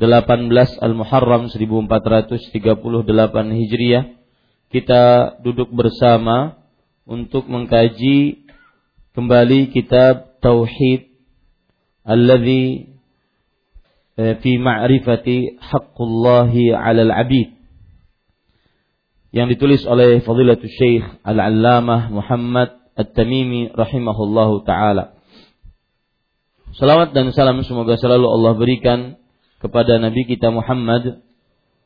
18 Al-Muharram 1438 Hijriah kita duduk bersama untuk mengkaji kembali kitab Tauhid alladhi eh, fi ma'rifati haqqullahi 'alal 'abid yang ditulis oleh Fadilatul Syekh Al-Allamah Muhammad At-Tamimi rahimahullahu taala. Salawat dan salam semoga selalu Allah berikan kepada Nabi kita Muhammad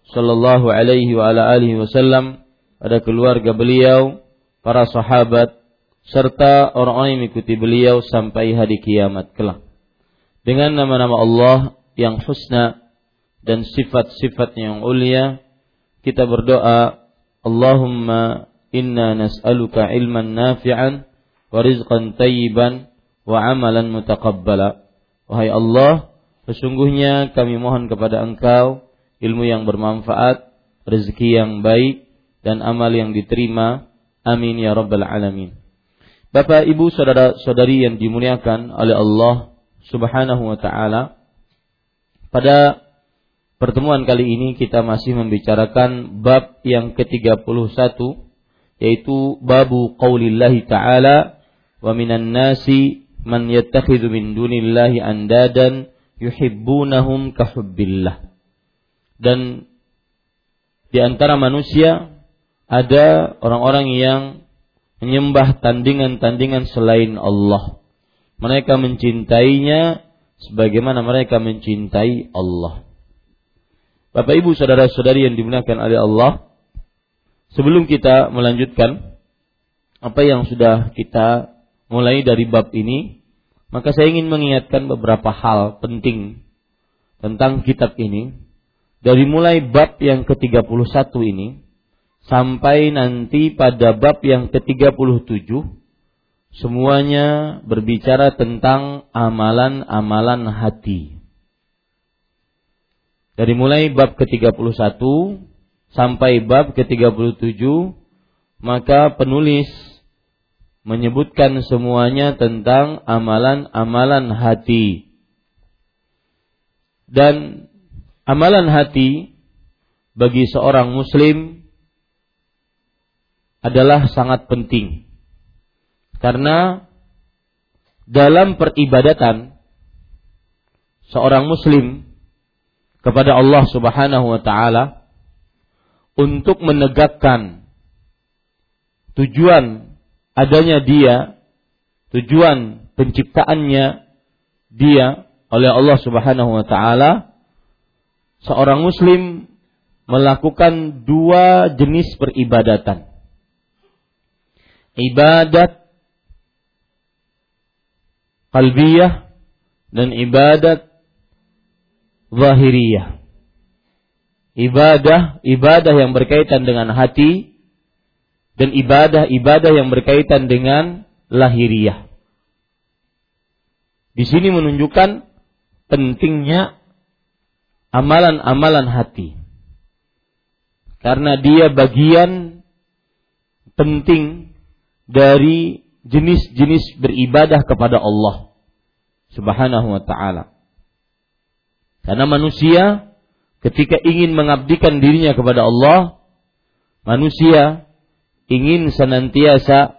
sallallahu alaihi wa ala alihi wasallam pada keluarga beliau, para sahabat serta orang-orang yang mengikuti beliau sampai hari kiamat kelak. Dengan nama-nama Allah yang husna dan sifat-sifat yang ulia, kita berdoa, Allahumma inna nas'aluka ilman nafi'an wa rizqan tayyiban wa amalan mutaqabbala. Wahai Allah, Sesungguhnya kami mohon kepada Engkau ilmu yang bermanfaat, rezeki yang baik, dan amal yang diterima. Amin ya Rabbal Alamin. Bapak, Ibu, Saudara-saudari yang dimuliakan oleh Allah Subhanahu wa taala. Pada pertemuan kali ini kita masih membicarakan bab yang ke-31 yaitu babu qaulillahi ta'ala wa minan nasi man yattakhidhu min dunillahi andadan yuhibbunahum kahubbillah. Dan di antara manusia ada orang-orang yang menyembah tandingan-tandingan selain Allah. Mereka mencintainya sebagaimana mereka mencintai Allah. Bapak Ibu saudara-saudari yang dimuliakan oleh Allah, sebelum kita melanjutkan apa yang sudah kita mulai dari bab ini, maka saya ingin mengingatkan beberapa hal penting tentang kitab ini. Dari mulai bab yang ke-31 ini sampai nanti pada bab yang ke-37 semuanya berbicara tentang amalan-amalan hati. Dari mulai bab ke-31 sampai bab ke-37 maka penulis menyebutkan semuanya tentang amalan-amalan hati. Dan amalan hati bagi seorang muslim adalah sangat penting. Karena dalam peribadatan seorang muslim kepada Allah Subhanahu wa taala untuk menegakkan tujuan adanya dia, tujuan penciptaannya dia oleh Allah Subhanahu wa taala, seorang muslim melakukan dua jenis peribadatan. Ibadat qalbiyah dan ibadat zahiriyah. Ibadah, ibadah yang berkaitan dengan hati dan ibadah-ibadah yang berkaitan dengan lahiriah. Di sini menunjukkan pentingnya amalan-amalan hati. Karena dia bagian penting dari jenis-jenis beribadah kepada Allah Subhanahu wa taala. Karena manusia ketika ingin mengabdikan dirinya kepada Allah, manusia ingin senantiasa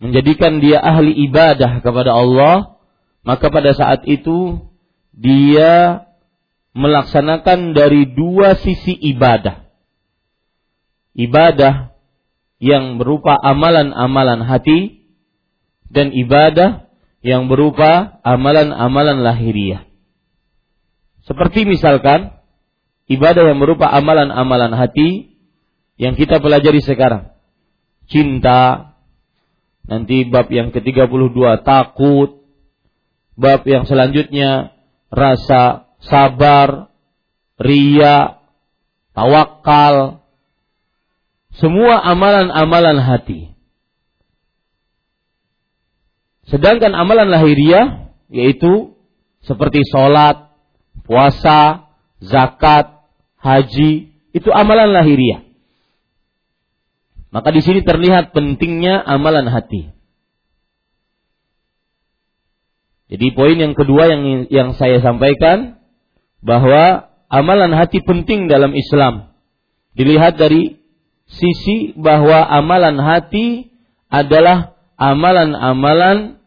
menjadikan dia ahli ibadah kepada Allah, maka pada saat itu dia melaksanakan dari dua sisi ibadah. Ibadah yang berupa amalan-amalan hati dan ibadah yang berupa amalan-amalan lahiriah. Seperti misalkan ibadah yang berupa amalan-amalan hati yang kita pelajari sekarang. Cinta, nanti bab yang ke-32 takut, bab yang selanjutnya rasa sabar, ria, tawakal, semua amalan-amalan hati. Sedangkan amalan lahiriah yaitu seperti sholat, puasa, zakat, haji, itu amalan lahiriah. Maka di sini terlihat pentingnya amalan hati. Jadi poin yang kedua yang yang saya sampaikan bahwa amalan hati penting dalam Islam. Dilihat dari sisi bahwa amalan hati adalah amalan-amalan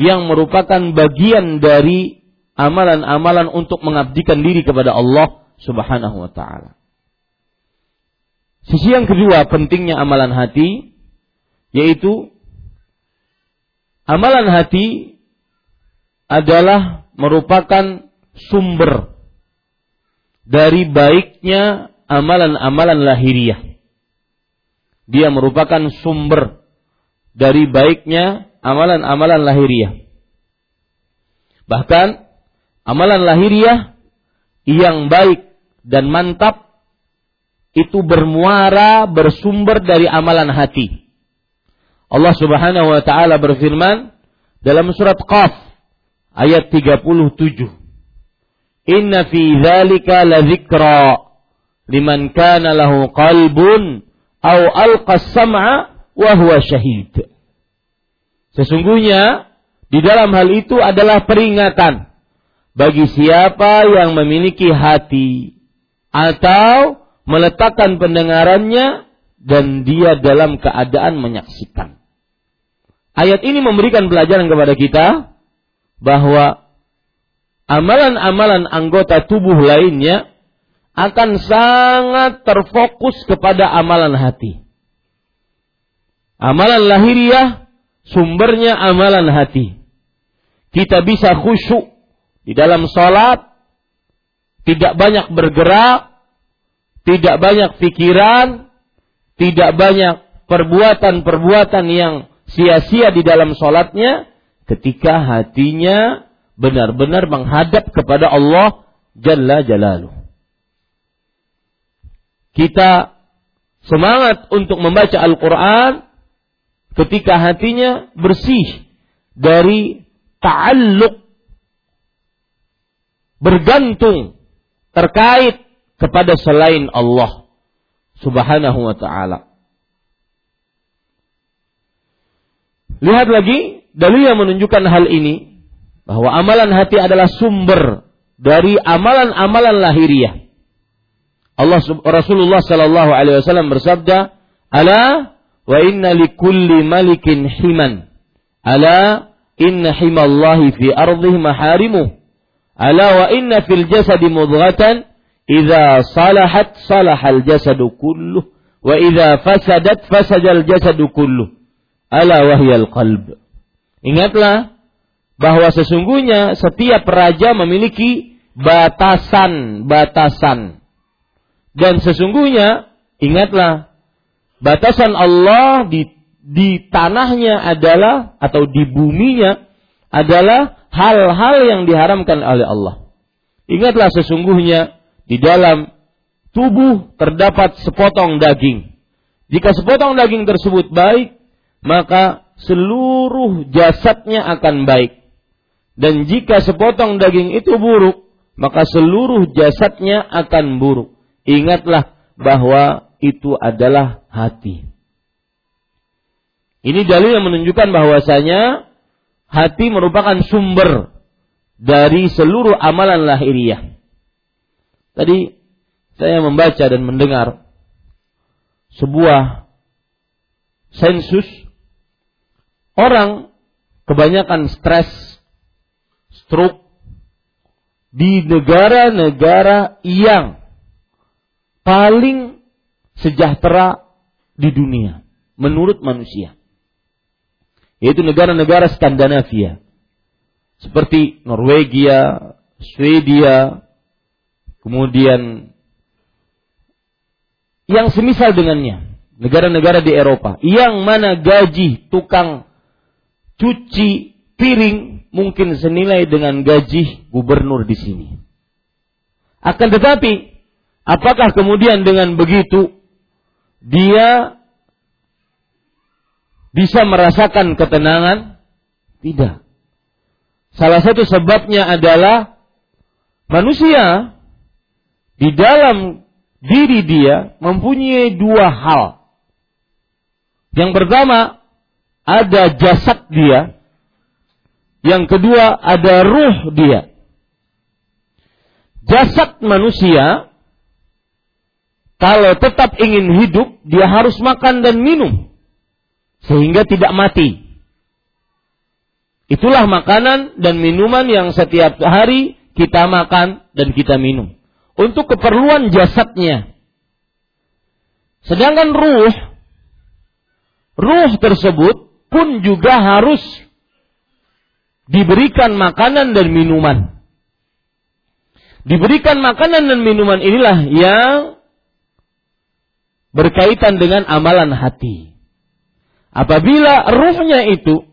yang merupakan bagian dari amalan-amalan untuk mengabdikan diri kepada Allah Subhanahu wa taala. Sisi yang kedua pentingnya amalan hati yaitu amalan hati adalah merupakan sumber dari baiknya amalan-amalan lahiriah. Dia merupakan sumber dari baiknya amalan-amalan lahiriah. Bahkan amalan lahiriah yang baik dan mantap itu bermuara bersumber dari amalan hati. Allah Subhanahu wa taala berfirman dalam surat Qaf ayat 37. Inna fi dzalika ladzikra liman kana lahu qalbun aw alqa sam'a wahwa syahid. Sesungguhnya di dalam hal itu adalah peringatan bagi siapa yang memiliki hati atau meletakkan pendengarannya dan dia dalam keadaan menyaksikan. Ayat ini memberikan pelajaran kepada kita bahwa amalan-amalan anggota tubuh lainnya akan sangat terfokus kepada amalan hati. Amalan lahiriah sumbernya amalan hati. Kita bisa khusyuk di dalam sholat, tidak banyak bergerak, tidak banyak pikiran, tidak banyak perbuatan-perbuatan yang sia-sia di dalam sholatnya, ketika hatinya benar-benar menghadap kepada Allah Jalla Jalaluh. Kita semangat untuk membaca Al-Quran, ketika hatinya bersih dari ta'alluq bergantung terkait kepada selain Allah Subhanahu wa taala. Lihat lagi dalil yang menunjukkan hal ini bahwa amalan hati adalah sumber dari amalan-amalan lahiriah. Allah Rasulullah sallallahu alaihi wasallam bersabda, "Ala wa inna likulli malikin himan ala inna himallahi fi ardihi maharimu ala wa inna fil jasadi mudghatan idza salahat salahal jasadu kulluh. Wa idza fasadat fasadal jasadu kulluh. Ala wahyal qalb. Ingatlah bahwa sesungguhnya setiap raja memiliki batasan-batasan Dan sesungguhnya ingatlah batasan Allah di di tanahnya adalah atau di buminya adalah hal-hal yang diharamkan oleh Allah. Ingatlah sesungguhnya di dalam tubuh terdapat sepotong daging. Jika sepotong daging tersebut baik, maka seluruh jasadnya akan baik. Dan jika sepotong daging itu buruk, maka seluruh jasadnya akan buruk. Ingatlah bahwa itu adalah hati. Ini dalil yang menunjukkan bahwasanya hati merupakan sumber dari seluruh amalan lahiriah. Tadi saya membaca dan mendengar sebuah sensus orang kebanyakan stres, stroke di negara-negara yang paling sejahtera di dunia menurut manusia. Yaitu negara-negara Skandinavia. Seperti Norwegia, Swedia, kemudian yang semisal dengannya, negara-negara di Eropa, yang mana gaji tukang cuci piring mungkin senilai dengan gaji gubernur di sini. Akan tetapi, apakah kemudian dengan begitu dia bisa merasakan ketenangan? Tidak. Salah satu sebabnya adalah manusia di dalam diri dia mempunyai dua hal. Yang pertama, ada jasad dia. Yang kedua, ada ruh dia. Jasad manusia, kalau tetap ingin hidup, dia harus makan dan minum. Sehingga tidak mati. Itulah makanan dan minuman yang setiap hari kita makan dan kita minum untuk keperluan jasadnya. Sedangkan ruh, ruh tersebut pun juga harus diberikan makanan dan minuman. Diberikan makanan dan minuman inilah yang berkaitan dengan amalan hati. Apabila ruhnya itu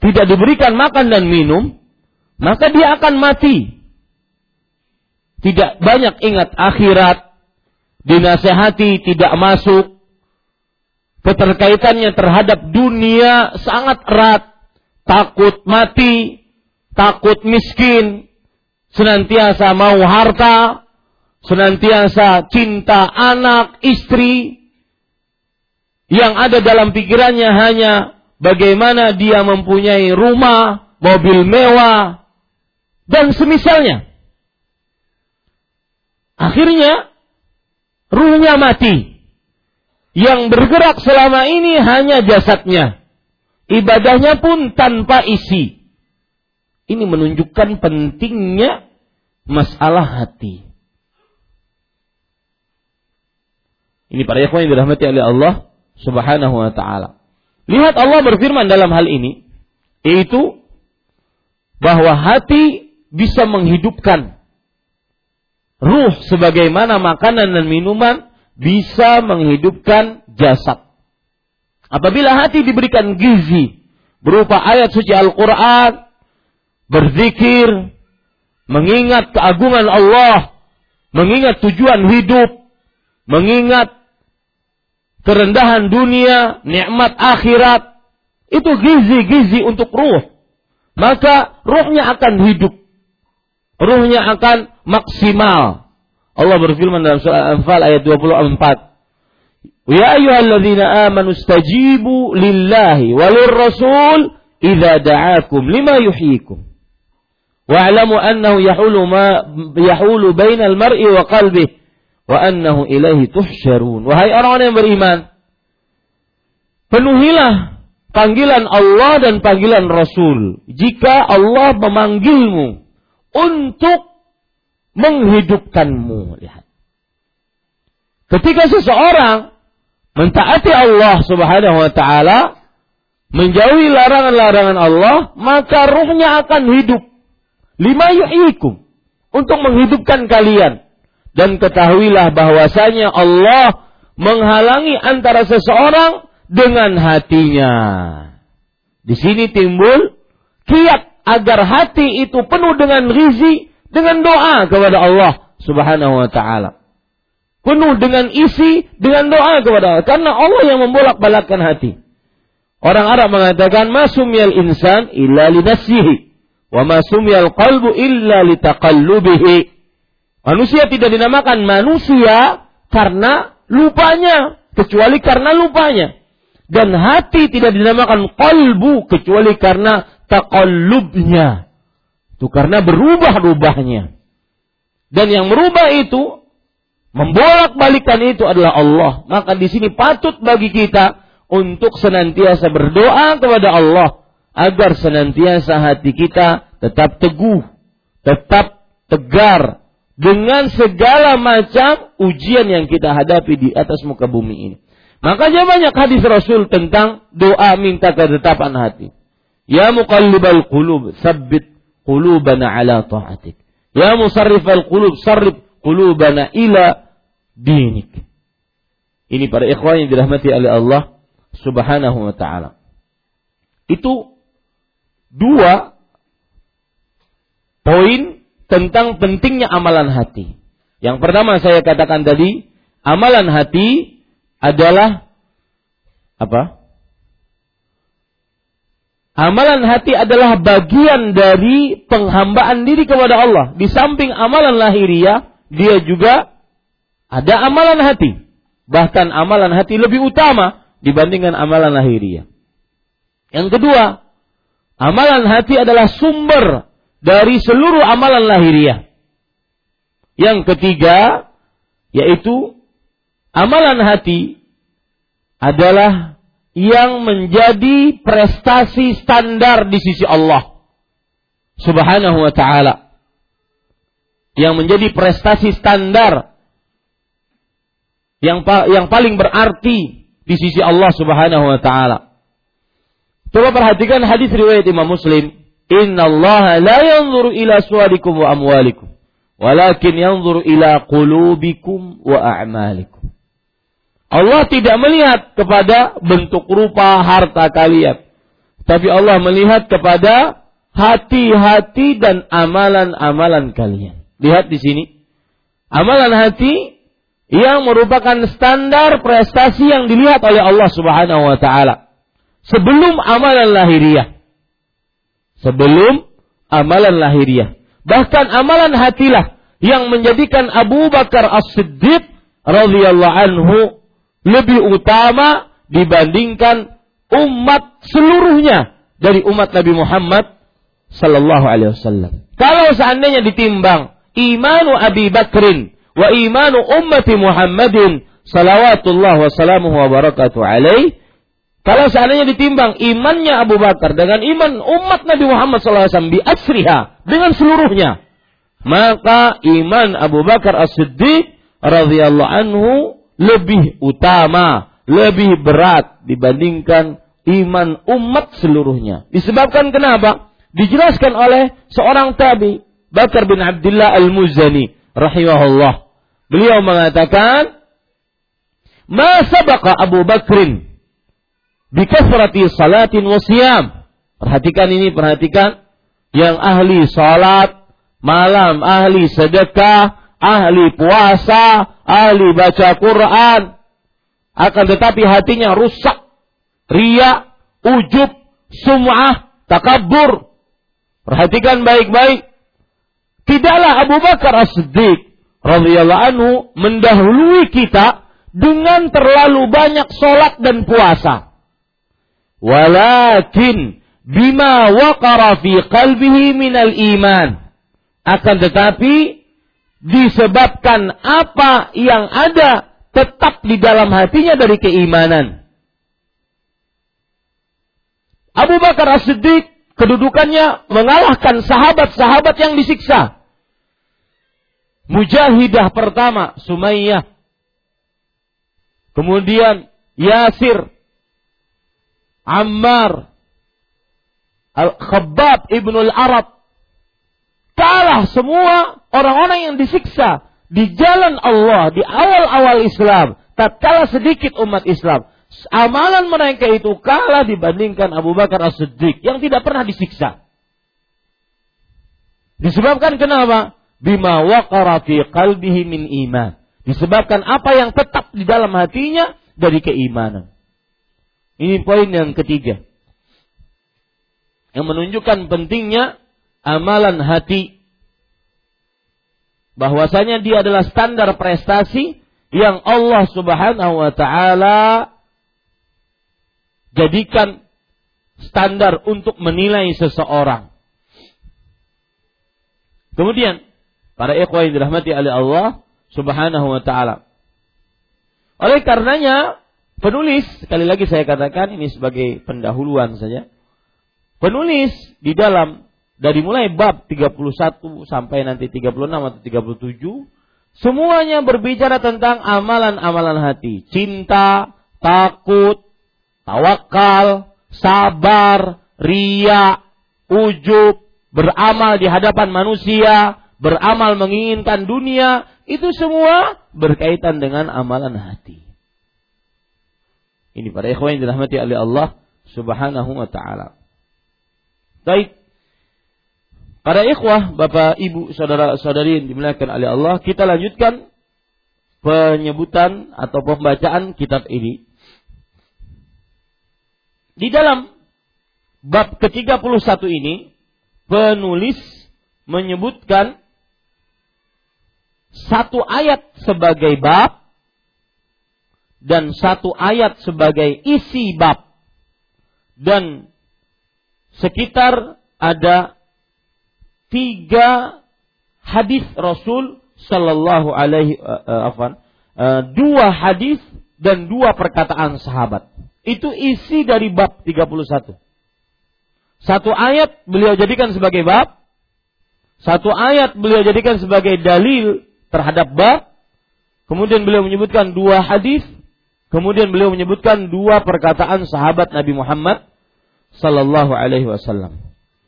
tidak diberikan makan dan minum, maka dia akan mati tidak banyak ingat akhirat, dinasehati tidak masuk, keterkaitannya terhadap dunia sangat erat, takut mati, takut miskin, senantiasa mau harta, senantiasa cinta anak, istri, yang ada dalam pikirannya hanya bagaimana dia mempunyai rumah, mobil mewah, dan semisalnya. Akhirnya ruhnya mati. Yang bergerak selama ini hanya jasadnya. Ibadahnya pun tanpa isi. Ini menunjukkan pentingnya masalah hati. Ini para ikhwan yang dirahmati oleh Allah Subhanahu wa taala. Lihat Allah berfirman dalam hal ini yaitu bahwa hati bisa menghidupkan ruh sebagaimana makanan dan minuman bisa menghidupkan jasad. Apabila hati diberikan gizi berupa ayat suci Al-Quran, berzikir, mengingat keagungan Allah, mengingat tujuan hidup, mengingat kerendahan dunia, nikmat akhirat, itu gizi-gizi untuk ruh. Maka ruhnya akan hidup ruhnya akan maksimal. Allah berfirman dalam surah Al-Anfal ayat 24. Ya ayyuhalladzina amanu stajibu lillahi walir rasul idza da'akum lima yuhyikum. Wa'lamu annahu yahulu ma yahulu bainal mar'i wa qalbihi wa annahu ilaihi tuhsyarun. Wahai orang-orang yang beriman, penuhilah panggilan Allah dan panggilan Rasul. Jika Allah memanggilmu untuk menghidupkanmu. Lihat. Ketika seseorang mentaati Allah Subhanahu wa taala, menjauhi larangan-larangan Allah, maka ruhnya akan hidup. Lima yu'ikum untuk menghidupkan kalian Dan ketahuilah bahwasanya Allah menghalangi antara seseorang dengan hatinya. Di sini timbul kiat agar hati itu penuh dengan rizi dengan doa kepada Allah Subhanahu wa taala. Penuh dengan isi dengan doa kepada Allah karena Allah yang membolak-balikkan hati. Orang Arab mengatakan masumyal insan illa li nafsihi wa masumyal qalbu illa li taqallubihi. Manusia tidak dinamakan manusia karena lupanya, kecuali karena lupanya. Dan hati tidak dinamakan qalbu kecuali karena taqallubnya. Itu karena berubah-ubahnya. Dan yang merubah itu membolak-balikan itu adalah Allah. Maka di sini patut bagi kita untuk senantiasa berdoa kepada Allah agar senantiasa hati kita tetap teguh, tetap tegar dengan segala macam ujian yang kita hadapi di atas muka bumi ini. Makanya banyak hadis Rasul tentang doa minta ketetapan hati. Ya muqallibal qulub, sabbit qulubana ala ta'atik. Ya musarrifal qulub, sarrif qulubana ila dinik. Ini para ikhwan yang dirahmati oleh Allah Subhanahu wa taala. Itu dua poin tentang pentingnya amalan hati. Yang pertama saya katakan tadi, amalan hati adalah apa? Amalan hati adalah bagian dari penghambaan diri kepada Allah. Di samping amalan lahiriah, dia juga ada amalan hati. Bahkan amalan hati lebih utama dibandingkan amalan lahiriah. Yang kedua, amalan hati adalah sumber dari seluruh amalan lahiriah. Yang ketiga, yaitu amalan hati adalah yang menjadi prestasi standar di sisi Allah Subhanahu wa taala. Yang menjadi prestasi standar yang yang paling berarti di sisi Allah Subhanahu wa taala. Coba perhatikan hadis riwayat Imam Muslim, "Inna Allah la yanzuru ila suwarikum wa amwalikum, walakin yanzuru ila qulubikum wa a'malikum." Allah tidak melihat kepada bentuk rupa harta kalian, tapi Allah melihat kepada hati-hati dan amalan-amalan kalian. Lihat di sini. Amalan hati yang merupakan standar prestasi yang dilihat oleh Allah Subhanahu wa taala sebelum amalan lahiriah. Sebelum amalan lahiriah. Bahkan amalan hatilah yang menjadikan Abu Bakar As-Siddiq radhiyallahu anhu lebih utama dibandingkan umat seluruhnya dari umat Nabi Muhammad sallallahu alaihi wasallam. Kalau seandainya ditimbang imanu Abi Bakrin wa imanu ummati Muhammadin salawatullah wa salamuhu wa barakatuh alaih kalau seandainya ditimbang imannya Abu Bakar dengan iman umat Nabi Muhammad SAW bi asriha dengan seluruhnya, maka iman Abu Bakar As-Siddiq radhiyallahu anhu lebih utama, lebih berat dibandingkan iman umat seluruhnya. Disebabkan kenapa? Dijelaskan oleh seorang tabi, Bakar bin Abdullah Al-Muzani rahimahullah. Beliau mengatakan, "Ma sabaqa Abu Bakrin bi kathrati salatin wa siyam." Perhatikan ini, perhatikan yang ahli salat malam, ahli sedekah, ahli puasa, ahli baca Quran, akan tetapi hatinya rusak, ria, ujub, sum'ah, takabur. Perhatikan baik-baik. Tidaklah Abu Bakar As-Siddiq radhiyallahu anhu mendahului kita dengan terlalu banyak sholat dan puasa. Walakin bima waqara fi qalbihi minal iman. Akan tetapi disebabkan apa yang ada tetap di dalam hatinya dari keimanan. Abu Bakar As-Siddiq kedudukannya mengalahkan sahabat-sahabat yang disiksa. Mujahidah pertama Sumayyah. Kemudian Yasir, Ammar, Al-Khabbab Ibnu Al-Arab. Kalah semua orang-orang yang disiksa di jalan Allah di awal-awal Islam, tatkala sedikit umat Islam, amalan mereka itu kalah dibandingkan Abu Bakar As-Siddiq yang tidak pernah disiksa. Disebabkan kenapa? Bima waqara fi qalbihi min iman. Disebabkan apa yang tetap di dalam hatinya dari keimanan. Ini poin yang ketiga. Yang menunjukkan pentingnya amalan hati. Bahwasanya dia adalah standar prestasi yang Allah Subhanahu wa taala jadikan standar untuk menilai seseorang. Kemudian, para ikhwah yang dirahmati oleh Allah Subhanahu wa taala. Oleh karenanya, penulis sekali lagi saya katakan ini sebagai pendahuluan saja. Penulis di dalam dari mulai bab 31 sampai nanti 36 atau 37 semuanya berbicara tentang amalan-amalan hati, cinta, takut, tawakal, sabar, ria, ujub, beramal di hadapan manusia, beramal menginginkan dunia, itu semua berkaitan dengan amalan hati. Ini para ikhwan yang dirahmati oleh Allah Subhanahu wa taala. Baik. Para ikhwah, Bapak, Ibu, saudara-saudari yang dimuliakan oleh Allah, kita lanjutkan penyebutan atau pembacaan kitab ini. Di dalam bab ke-31 ini, penulis menyebutkan satu ayat sebagai bab dan satu ayat sebagai isi bab dan sekitar ada tiga hadis Rasul Shallallahu Alaihi uh, uh, dua hadis dan dua perkataan sahabat itu isi dari bab 31 satu ayat beliau jadikan sebagai bab satu ayat beliau jadikan sebagai dalil terhadap bab. Kemudian beliau menyebutkan dua hadis. Kemudian beliau menyebutkan dua perkataan sahabat Nabi Muhammad Sallallahu Alaihi Wasallam.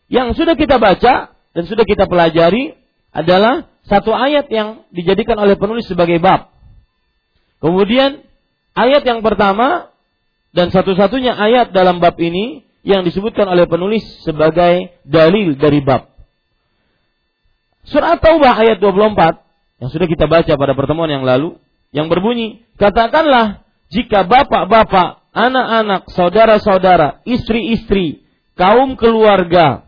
Yang sudah kita baca dan sudah kita pelajari adalah satu ayat yang dijadikan oleh penulis sebagai bab. Kemudian ayat yang pertama dan satu-satunya ayat dalam bab ini yang disebutkan oleh penulis sebagai dalil dari bab. Surah Taubah ayat 24 yang sudah kita baca pada pertemuan yang lalu yang berbunyi katakanlah jika bapak-bapak, anak-anak, saudara-saudara, istri-istri, kaum keluarga,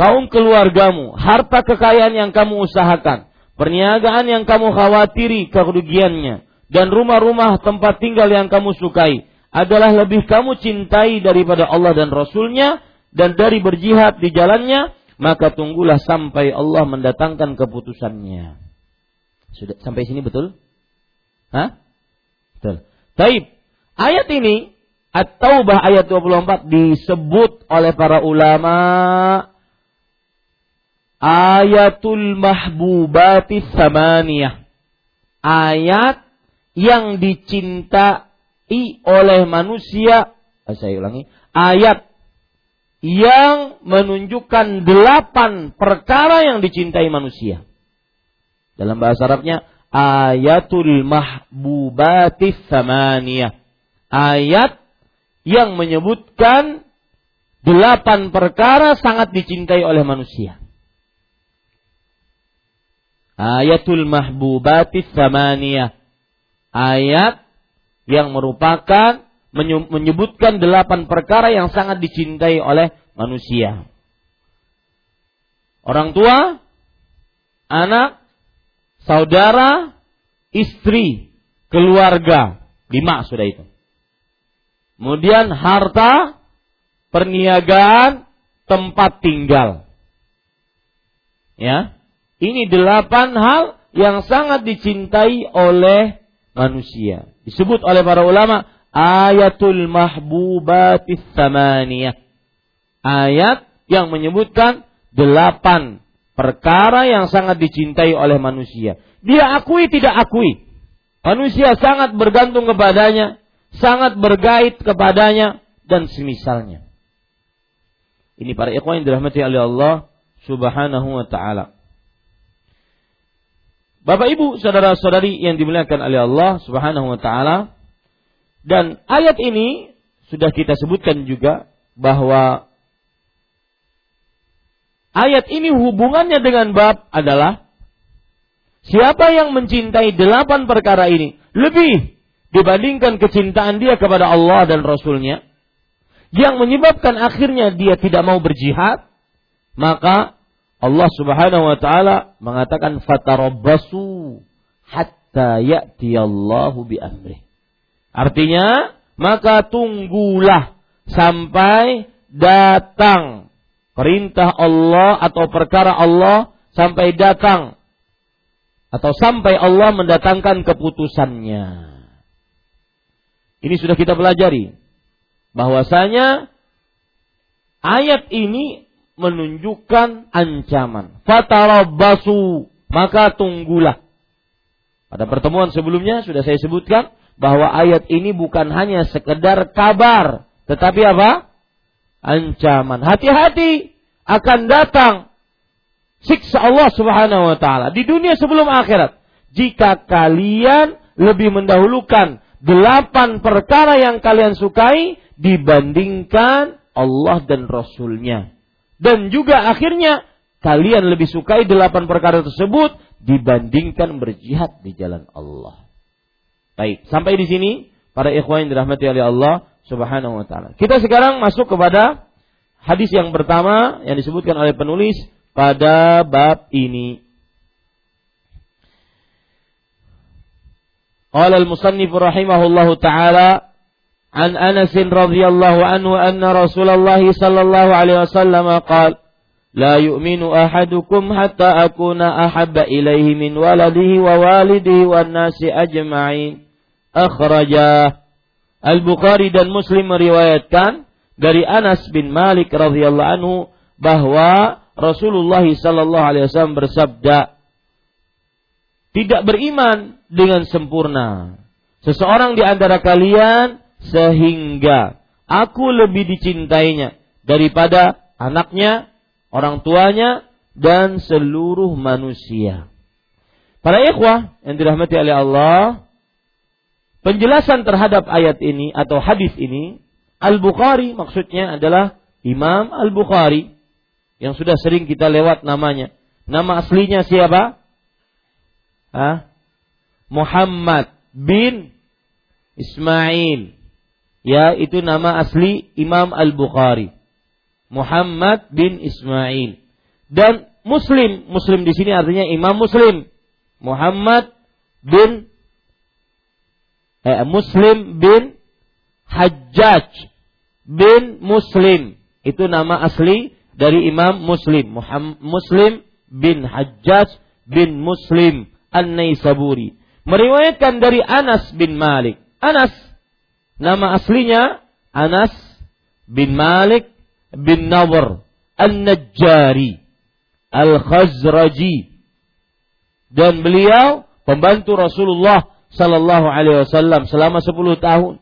kaum keluargamu, harta kekayaan yang kamu usahakan, perniagaan yang kamu khawatiri kerugiannya, dan rumah-rumah tempat tinggal yang kamu sukai, adalah lebih kamu cintai daripada Allah dan Rasulnya, dan dari berjihad di jalannya, maka tunggulah sampai Allah mendatangkan keputusannya. Sudah sampai sini betul? Hah? Betul. Taib. Ayat ini At-Taubah ayat 24 disebut oleh para ulama ayatul mahbubati samaniyah. Ayat yang dicintai oleh manusia. Saya ulangi. Ayat yang menunjukkan delapan perkara yang dicintai manusia. Dalam bahasa Arabnya ayatul mahbubatis samaniyah. Ayat yang menyebutkan delapan perkara sangat dicintai oleh manusia. Ayatul mahbubatis samaniyah. Ayat yang merupakan menyebutkan delapan perkara yang sangat dicintai oleh manusia. Orang tua, anak, saudara, istri, keluarga. Lima sudah itu. Kemudian harta, perniagaan, tempat tinggal. Ya, ini delapan hal yang sangat dicintai oleh manusia. Disebut oleh para ulama ayatul mahbubatis samaniyah. Ayat yang menyebutkan delapan perkara yang sangat dicintai oleh manusia. Dia akui tidak akui. Manusia sangat bergantung kepadanya, sangat bergait kepadanya dan semisalnya. Ini para ikhwan yang dirahmati oleh Allah Subhanahu wa taala. Bapak Ibu, saudara-saudari yang dimuliakan oleh Allah Subhanahu wa taala, dan ayat ini sudah kita sebutkan juga bahwa ayat ini hubungannya dengan bab adalah siapa yang mencintai delapan perkara ini lebih dibandingkan kecintaan dia kepada Allah dan Rasulnya yang menyebabkan akhirnya dia tidak mau berjihad, maka Allah Subhanahu wa taala mengatakan fatarabbasu hatta ya'ti Allahu bi amri. Artinya, maka tunggulah sampai datang perintah Allah atau perkara Allah sampai datang atau sampai Allah mendatangkan keputusannya. Ini sudah kita pelajari bahwasanya ayat ini menunjukkan ancaman. Fatarabbasu, maka tunggulah. Pada pertemuan sebelumnya sudah saya sebutkan bahwa ayat ini bukan hanya sekedar kabar, tetapi apa? Ancaman. Hati-hati akan datang siksa Allah Subhanahu wa taala di dunia sebelum akhirat. Jika kalian lebih mendahulukan delapan perkara yang kalian sukai dibandingkan Allah dan Rasulnya. Dan juga akhirnya kalian lebih sukai delapan perkara tersebut dibandingkan berjihad di jalan Allah. Baik, sampai di sini para ikhwan yang dirahmati oleh Allah Subhanahu wa taala. Kita sekarang masuk kepada hadis yang pertama yang disebutkan oleh penulis pada bab ini. Qala al-musannif rahimahullahu taala عن أنس رضي الله عنه أن رسول الله صلى الله عليه وسلم قال لا يؤمن أحدكم حتى أكون أحب إليه من ولده ووالده والناس أجمعين أخرجاه Al-Bukhari dan Muslim meriwayatkan dari Anas bin Malik radhiyallahu anhu bahwa Rasulullah sallallahu alaihi wasallam bersabda tidak beriman dengan sempurna. Seseorang di antara kalian sehingga aku lebih dicintainya daripada anaknya, orang tuanya, dan seluruh manusia. Para ikhwah yang dirahmati oleh Allah, penjelasan terhadap ayat ini atau hadis ini, Al-Bukhari maksudnya adalah Imam Al-Bukhari yang sudah sering kita lewat namanya. Nama aslinya siapa? Hah? Muhammad bin Ismail Ya, itu nama asli Imam Al-Bukhari. Muhammad bin Ismail. Dan Muslim, Muslim di sini artinya Imam Muslim. Muhammad bin eh, Muslim bin Hajjaj bin Muslim. Itu nama asli dari Imam Muslim. Muhammad, Muslim bin Hajjaj bin Muslim An-Naisaburi. Meriwayatkan dari Anas bin Malik. Anas Nama aslinya Anas bin Malik bin Nawar An-Najjari Al-Khazraji dan beliau pembantu Rasulullah sallallahu alaihi wasallam selama 10 tahun.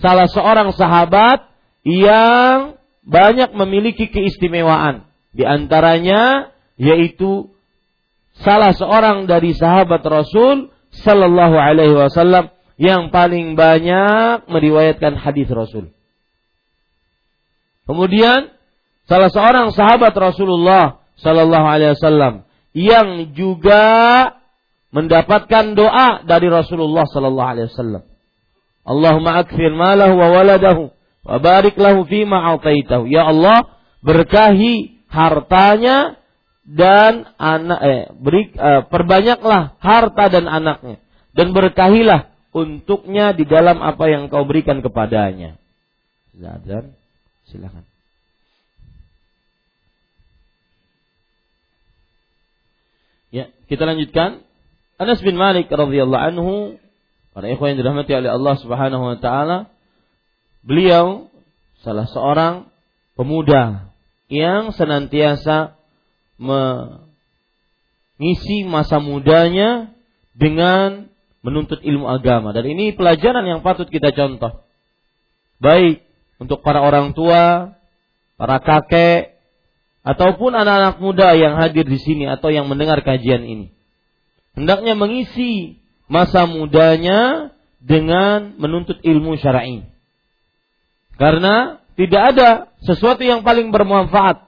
Salah seorang sahabat yang banyak memiliki keistimewaan. Di antaranya yaitu salah seorang dari sahabat Rasul sallallahu alaihi wasallam yang paling banyak meriwayatkan hadis Rasul. Kemudian salah seorang sahabat Rasulullah Sallallahu Alaihi Wasallam yang juga mendapatkan doa dari Rasulullah Sallallahu Alaihi Wasallam. Allahumma akfir malahu wa waladahu wa barik lahu fima ataitahu. Ya Allah, berkahi hartanya dan anak eh, beri eh, perbanyaklah harta dan anaknya dan berkahilah untuknya di dalam apa yang kau berikan kepadanya. Zadzan, silakan. Ya, kita lanjutkan. Anas bin Malik radhiyallahu anhu, para ikhwan yang dirahmati oleh Allah Subhanahu wa taala, beliau salah seorang pemuda yang senantiasa mengisi masa mudanya dengan menuntut ilmu agama dan ini pelajaran yang patut kita contoh. Baik untuk para orang tua, para kakek ataupun anak-anak muda yang hadir di sini atau yang mendengar kajian ini. hendaknya mengisi masa mudanya dengan menuntut ilmu syar'i. Karena tidak ada sesuatu yang paling bermanfaat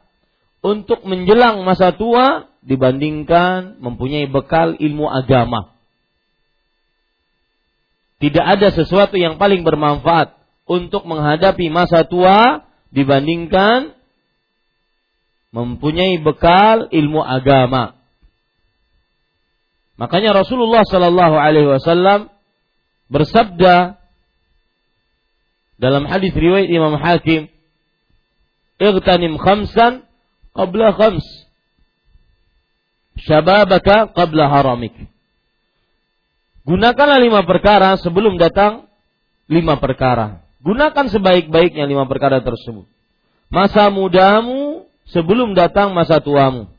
untuk menjelang masa tua dibandingkan mempunyai bekal ilmu agama. Tidak ada sesuatu yang paling bermanfaat untuk menghadapi masa tua dibandingkan mempunyai bekal ilmu agama. Makanya Rasulullah Shallallahu Alaihi Wasallam bersabda dalam hadis riwayat Imam Hakim, "Igtanim khamsan qabla khams." Syababaka qabla haramik. Gunakanlah lima perkara sebelum datang lima perkara. Gunakan sebaik-baiknya lima perkara tersebut. Masa mudamu sebelum datang masa tuamu.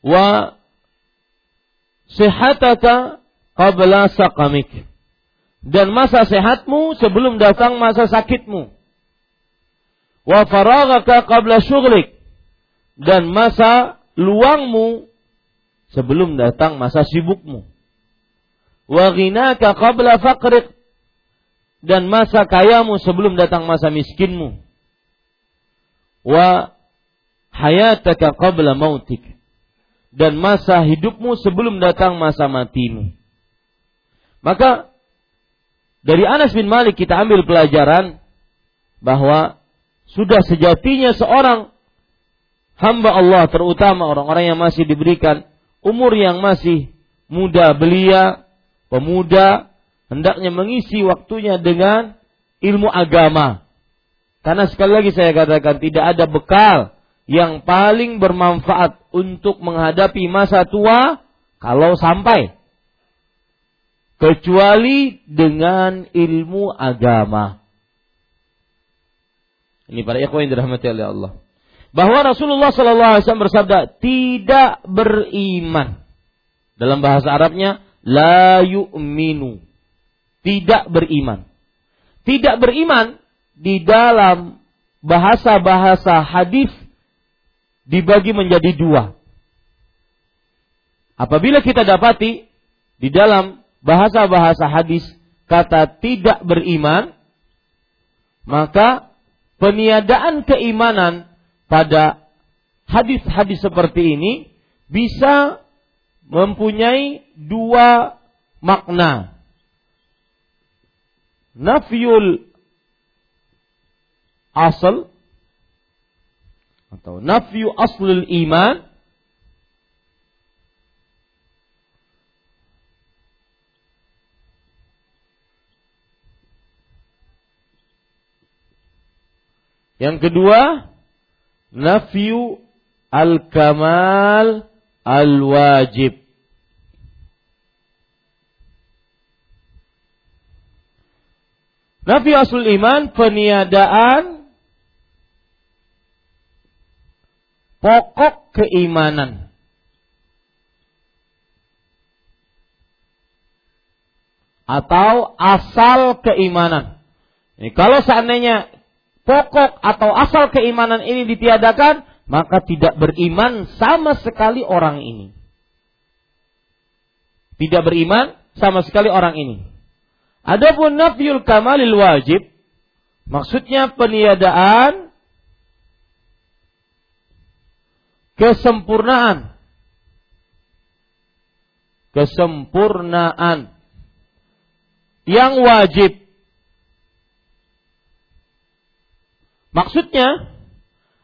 Wa sehataka qabla saqamik. Dan masa sehatmu sebelum datang masa sakitmu. Wa faragaka qabla syughlik. Dan masa luangmu sebelum datang masa sibukmu. Wa ghinaka qabla faqrik dan masa kayamu sebelum datang masa miskinmu. Wa hayataka qabla mautik. Dan masa hidupmu sebelum datang masa matimu. Maka dari Anas bin Malik kita ambil pelajaran bahwa sudah sejatinya seorang hamba Allah terutama orang-orang yang masih diberikan umur yang masih muda belia, pemuda hendaknya mengisi waktunya dengan ilmu agama. Karena sekali lagi saya katakan tidak ada bekal yang paling bermanfaat untuk menghadapi masa tua kalau sampai kecuali dengan ilmu agama. Ini para ikhwan yang dirahmati oleh Allah. Bahwa Rasulullah Wasallam bersabda tidak beriman. Dalam bahasa Arabnya la yu'minu tidak beriman. Tidak beriman di dalam bahasa-bahasa hadis dibagi menjadi dua. Apabila kita dapati di dalam bahasa-bahasa hadis kata tidak beriman, maka peniadaan keimanan pada hadis-hadis seperti ini bisa mempunyai dua makna nafyul asal atau nafyu aslul iman Yang kedua, nafyu al-kamal al-wajib. Nafi asul iman peniadaan pokok keimanan. Atau asal keimanan. Ini kalau seandainya pokok atau asal keimanan ini ditiadakan, maka tidak beriman sama sekali orang ini. Tidak beriman sama sekali orang ini. Adapun nafyul kamalil wajib maksudnya peniadaan kesempurnaan. Kesempurnaan yang wajib. Maksudnya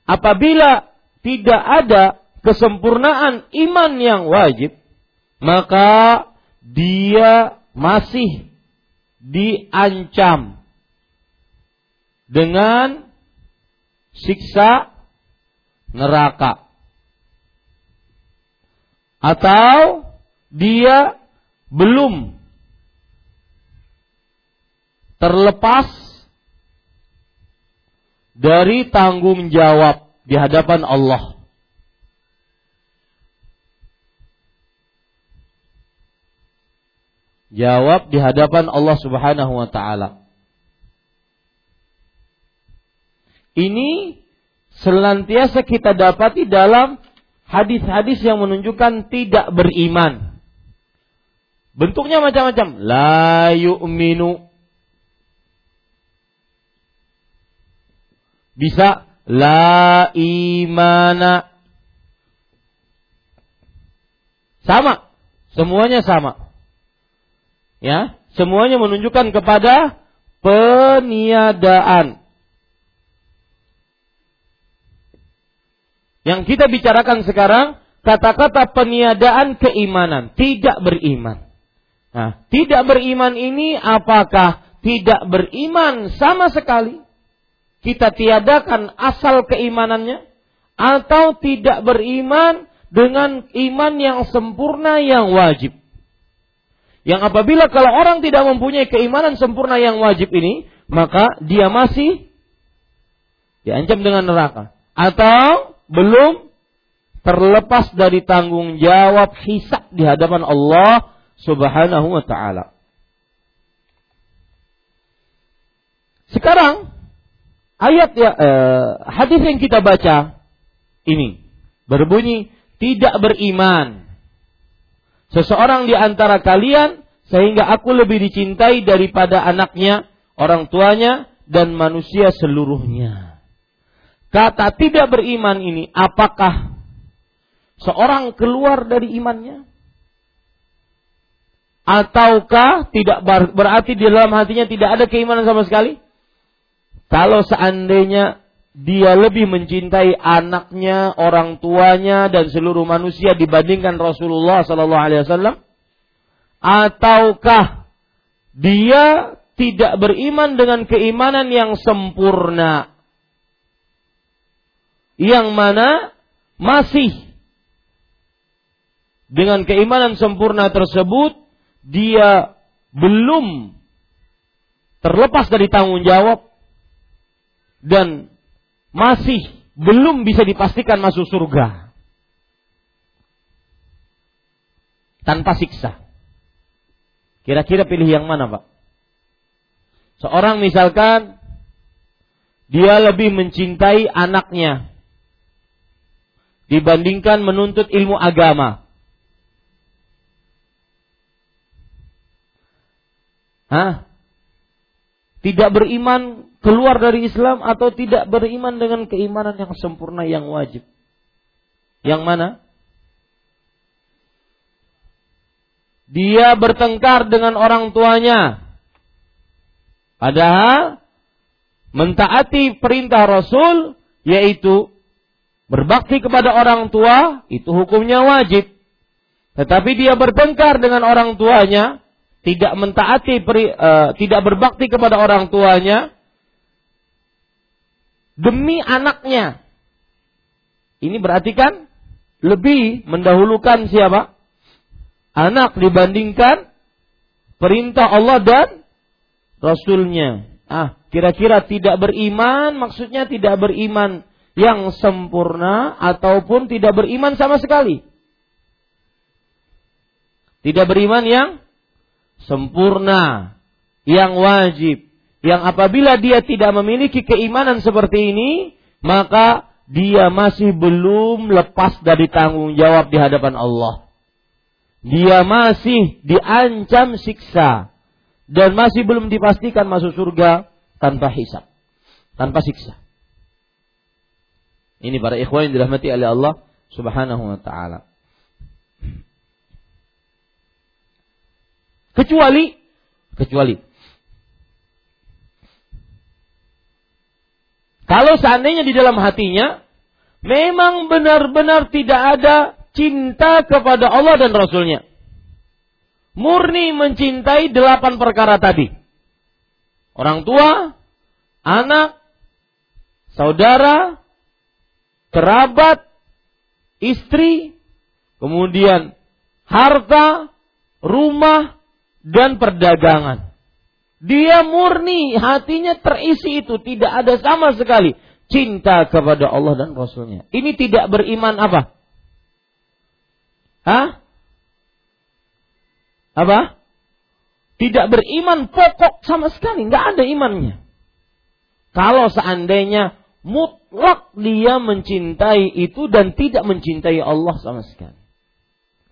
apabila tidak ada kesempurnaan iman yang wajib maka dia masih diancam dengan siksa neraka atau dia belum terlepas dari tanggung jawab di hadapan Allah. Jawab di hadapan Allah Subhanahu wa taala. Ini senantiasa kita dapati dalam hadis-hadis yang menunjukkan tidak beriman. Bentuknya macam-macam. La yu'minu. Bisa la imana. Sama. Semuanya sama. Ya, semuanya menunjukkan kepada peniadaan. Yang kita bicarakan sekarang kata-kata peniadaan keimanan, tidak beriman. Nah, tidak beriman ini apakah tidak beriman sama sekali? Kita tiadakan asal keimanannya atau tidak beriman dengan iman yang sempurna yang wajib. Yang apabila kalau orang tidak mempunyai keimanan sempurna yang wajib ini, maka dia masih diancam dengan neraka atau belum terlepas dari tanggung jawab hisab di hadapan Allah Subhanahu wa taala. Sekarang ayat ya eh, hadis yang kita baca ini berbunyi tidak beriman seseorang di antara kalian sehingga aku lebih dicintai daripada anaknya, orang tuanya dan manusia seluruhnya. Kata tidak beriman ini apakah seorang keluar dari imannya? ataukah tidak berarti di dalam hatinya tidak ada keimanan sama sekali? Kalau seandainya dia lebih mencintai anaknya, orang tuanya dan seluruh manusia dibandingkan Rasulullah sallallahu alaihi wasallam, ataukah dia tidak beriman dengan keimanan yang sempurna? Yang mana masih dengan keimanan sempurna tersebut dia belum terlepas dari tanggung jawab dan masih belum bisa dipastikan masuk surga tanpa siksa. Kira-kira pilih yang mana, Pak? Seorang misalkan dia lebih mencintai anaknya dibandingkan menuntut ilmu agama. Hah? Tidak beriman keluar dari Islam atau tidak beriman dengan keimanan yang sempurna yang wajib? Yang mana? Dia bertengkar dengan orang tuanya. Padahal mentaati perintah Rasul yaitu berbakti kepada orang tua itu hukumnya wajib. Tetapi dia bertengkar dengan orang tuanya tidak mentaati uh, tidak berbakti kepada orang tuanya demi anaknya. Ini berarti kan lebih mendahulukan siapa? Anak dibandingkan perintah Allah dan Rasulnya. Ah, kira-kira tidak beriman maksudnya tidak beriman yang sempurna ataupun tidak beriman sama sekali. Tidak beriman yang sempurna, yang wajib, yang apabila dia tidak memiliki keimanan seperti ini, maka dia masih belum lepas dari tanggung jawab di hadapan Allah. Dia masih diancam siksa dan masih belum dipastikan masuk surga tanpa hisab, tanpa siksa. Ini para ikhwan yang dirahmati oleh Allah Subhanahu wa taala. Kecuali kecuali kalau seandainya di dalam hatinya memang benar-benar tidak ada cinta kepada Allah dan Rasulnya. Murni mencintai delapan perkara tadi. Orang tua, anak, saudara, kerabat, istri, kemudian harta, rumah, dan perdagangan. Dia murni, hatinya terisi itu, tidak ada sama sekali cinta kepada Allah dan Rasulnya. Ini tidak beriman apa? Hah? Apa? Tidak beriman pokok sama sekali, nggak ada imannya. Kalau seandainya mutlak dia mencintai itu dan tidak mencintai Allah sama sekali.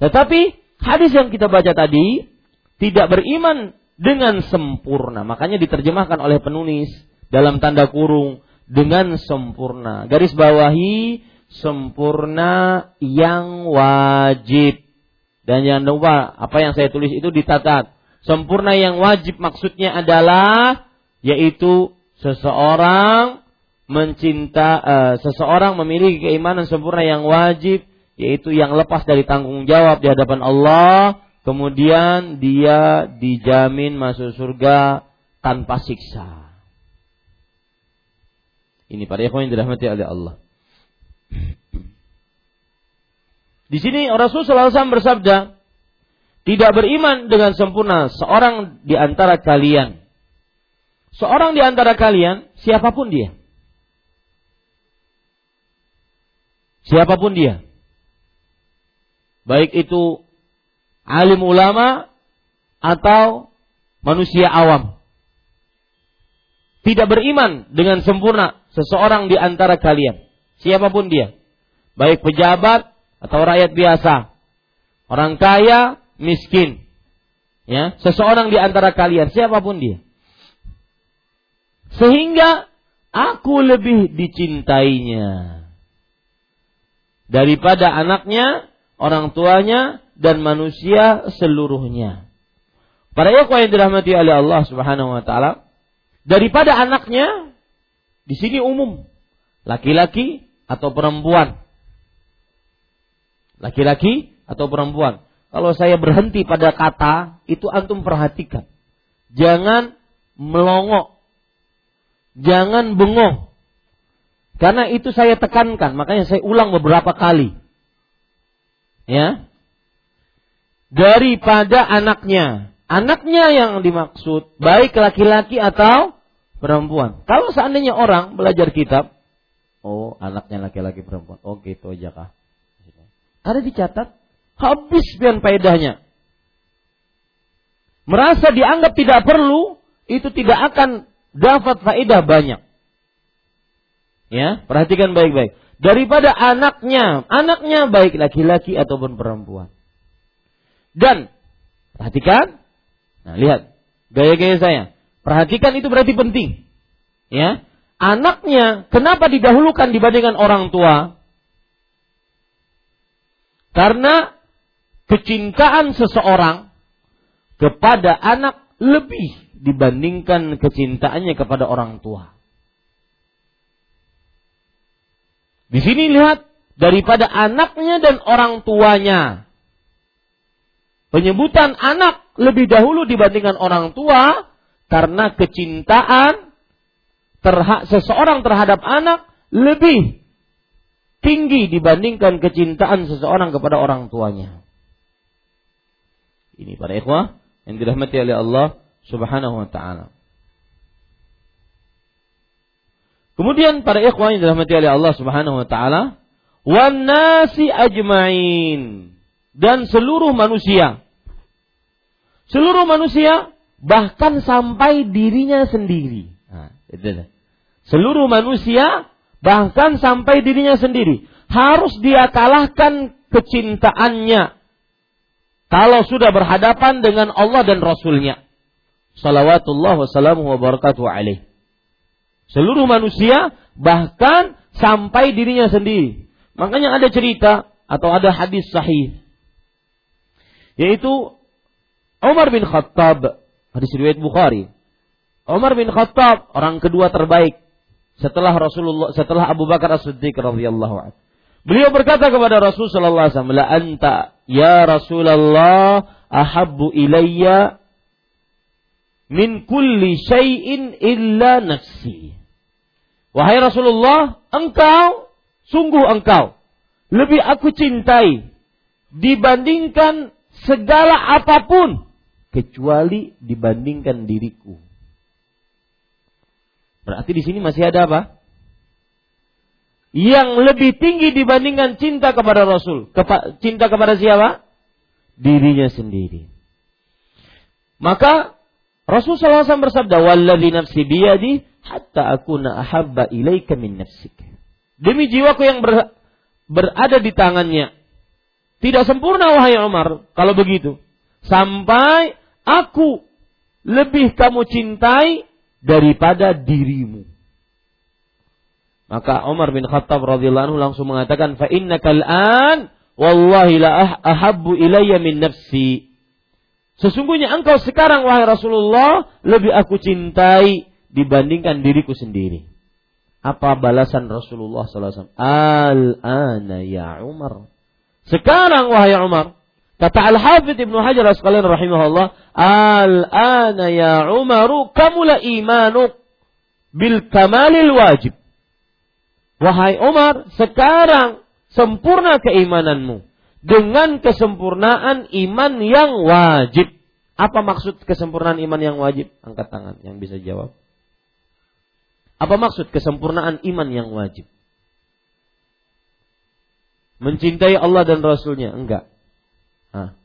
Tetapi hadis yang kita baca tadi tidak beriman dengan sempurna. Makanya diterjemahkan oleh penulis dalam tanda kurung dengan sempurna. Garis bawahi sempurna yang wajib. Dan jangan lupa apa yang saya tulis itu ditatat. Sempurna yang wajib maksudnya adalah yaitu seseorang mencinta uh, seseorang memiliki keimanan sempurna yang wajib yaitu yang lepas dari tanggung jawab di hadapan Allah kemudian dia dijamin masuk surga tanpa siksa. Ini para ikhwan yang dirahmati oleh Allah. Di sini Rasulullah SAW bersabda tidak beriman dengan sempurna seorang di antara kalian. Seorang di antara kalian siapa pun dia. Siapa pun dia. Baik itu alim ulama atau manusia awam. Tidak beriman dengan sempurna seseorang di antara kalian. Siapa pun dia. Baik pejabat atau rakyat biasa. Orang kaya, miskin. Ya, seseorang di antara kalian, siapa pun dia. Sehingga aku lebih dicintainya daripada anaknya, orang tuanya, dan manusia seluruhnya. Para ikhwah yang dirahmati oleh Allah Subhanahu wa taala, daripada anaknya di sini umum, laki-laki atau perempuan. Laki-laki atau perempuan. Kalau saya berhenti pada kata, itu antum perhatikan. Jangan melongok. Jangan bengong. Karena itu saya tekankan, makanya saya ulang beberapa kali. Ya. Daripada anaknya. Anaknya yang dimaksud, baik laki-laki atau perempuan. Kalau seandainya orang belajar kitab, oh anaknya laki-laki perempuan. Oh gitu aja kah? Ada dicatat, habis pian faedahnya. Merasa dianggap tidak perlu, itu tidak akan dapat faedah banyak. Ya, perhatikan baik-baik. Daripada anaknya, anaknya baik laki-laki ataupun perempuan. Dan perhatikan, nah lihat gaya-gaya saya. Perhatikan itu berarti penting. Ya, anaknya kenapa didahulukan dibandingkan orang tua? Karena kecintaan seseorang kepada anak lebih dibandingkan kecintaannya kepada orang tua. Di sini lihat daripada anaknya dan orang tuanya. Penyebutan anak lebih dahulu dibandingkan orang tua karena kecintaan terha seseorang terhadap anak lebih tinggi dibandingkan kecintaan seseorang kepada orang tuanya. Ini para ikhwah yang dirahmati oleh Allah Subhanahu wa taala. Kemudian para ikhwan yang dirahmati oleh Allah Subhanahu wa taala, wan nasi ajmain dan seluruh manusia. Seluruh manusia bahkan sampai dirinya sendiri. Nah. Seluruh manusia bahkan sampai dirinya sendiri harus dia kalahkan kecintaannya kalau sudah berhadapan dengan Allah dan Rasulnya. Salawatullah wassalamu wa barakatuh alaih seluruh manusia bahkan sampai dirinya sendiri. Makanya ada cerita atau ada hadis sahih yaitu Umar bin Khattab hadis riwayat Bukhari. Umar bin Khattab orang kedua terbaik setelah Rasulullah setelah Abu Bakar As-Siddiq radhiyallahu anhu. Beliau berkata kepada Rasul sallallahu alaihi wasallam, "La anta ya Rasulullah ahabbu ilayya min kulli syai'in illa nafsi." Wahai Rasulullah, engkau, sungguh engkau, lebih aku cintai dibandingkan segala apa pun kecuali dibandingkan diriku. Berarti di sini masih ada apa? Yang lebih tinggi dibandingkan cinta kepada Rasul. Kepa cinta kepada siapa? Dirinya sendiri. Maka Rasul SAW bersabda, "Walladzi nafsi biyadi hatta akuna ahabba ilaika min nafsik. Demi jiwaku yang ber, berada di tangannya. Tidak sempurna wahai Umar kalau begitu. Sampai aku lebih kamu cintai daripada dirimu. Maka Umar bin Khattab radhiyallahu anhu langsung mengatakan fa innaka an wallahi la ah, ahabbu ilayya min nafsi. Sesungguhnya engkau sekarang wahai Rasulullah lebih aku cintai dibandingkan diriku sendiri. Apa balasan Rasulullah SAW? Al-ana ya Umar. Sekarang wahai Umar. Kata Al-Hafidh Ibnu Hajar sekalian rahimahullah. Al-ana ya Umaru kamula imanuk bil kamalil wajib. Wahai Umar, sekarang sempurna keimananmu dengan kesempurnaan iman yang wajib. Apa maksud kesempurnaan iman yang wajib? Angkat tangan yang bisa jawab. Apa maksud kesempurnaan iman yang wajib? Mencintai Allah dan Rasulnya? Enggak. Hah.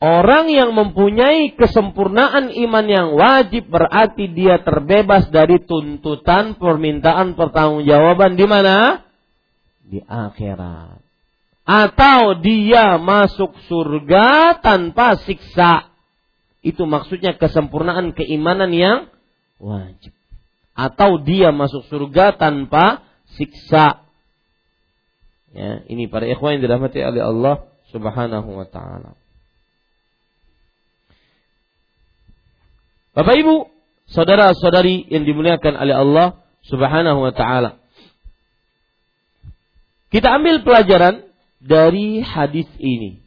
Orang yang mempunyai kesempurnaan iman yang wajib berarti dia terbebas dari tuntutan permintaan pertanggungjawaban di mana? Di akhirat. Atau dia masuk surga tanpa siksa. Itu maksudnya kesempurnaan keimanan yang wajib. Atau dia masuk surga tanpa siksa. Ya, ini para ikhwan yang dirahmati oleh Allah Subhanahu wa taala. Bapak Ibu, saudara-saudari yang dimuliakan oleh Allah Subhanahu wa taala. Kita ambil pelajaran dari hadis ini.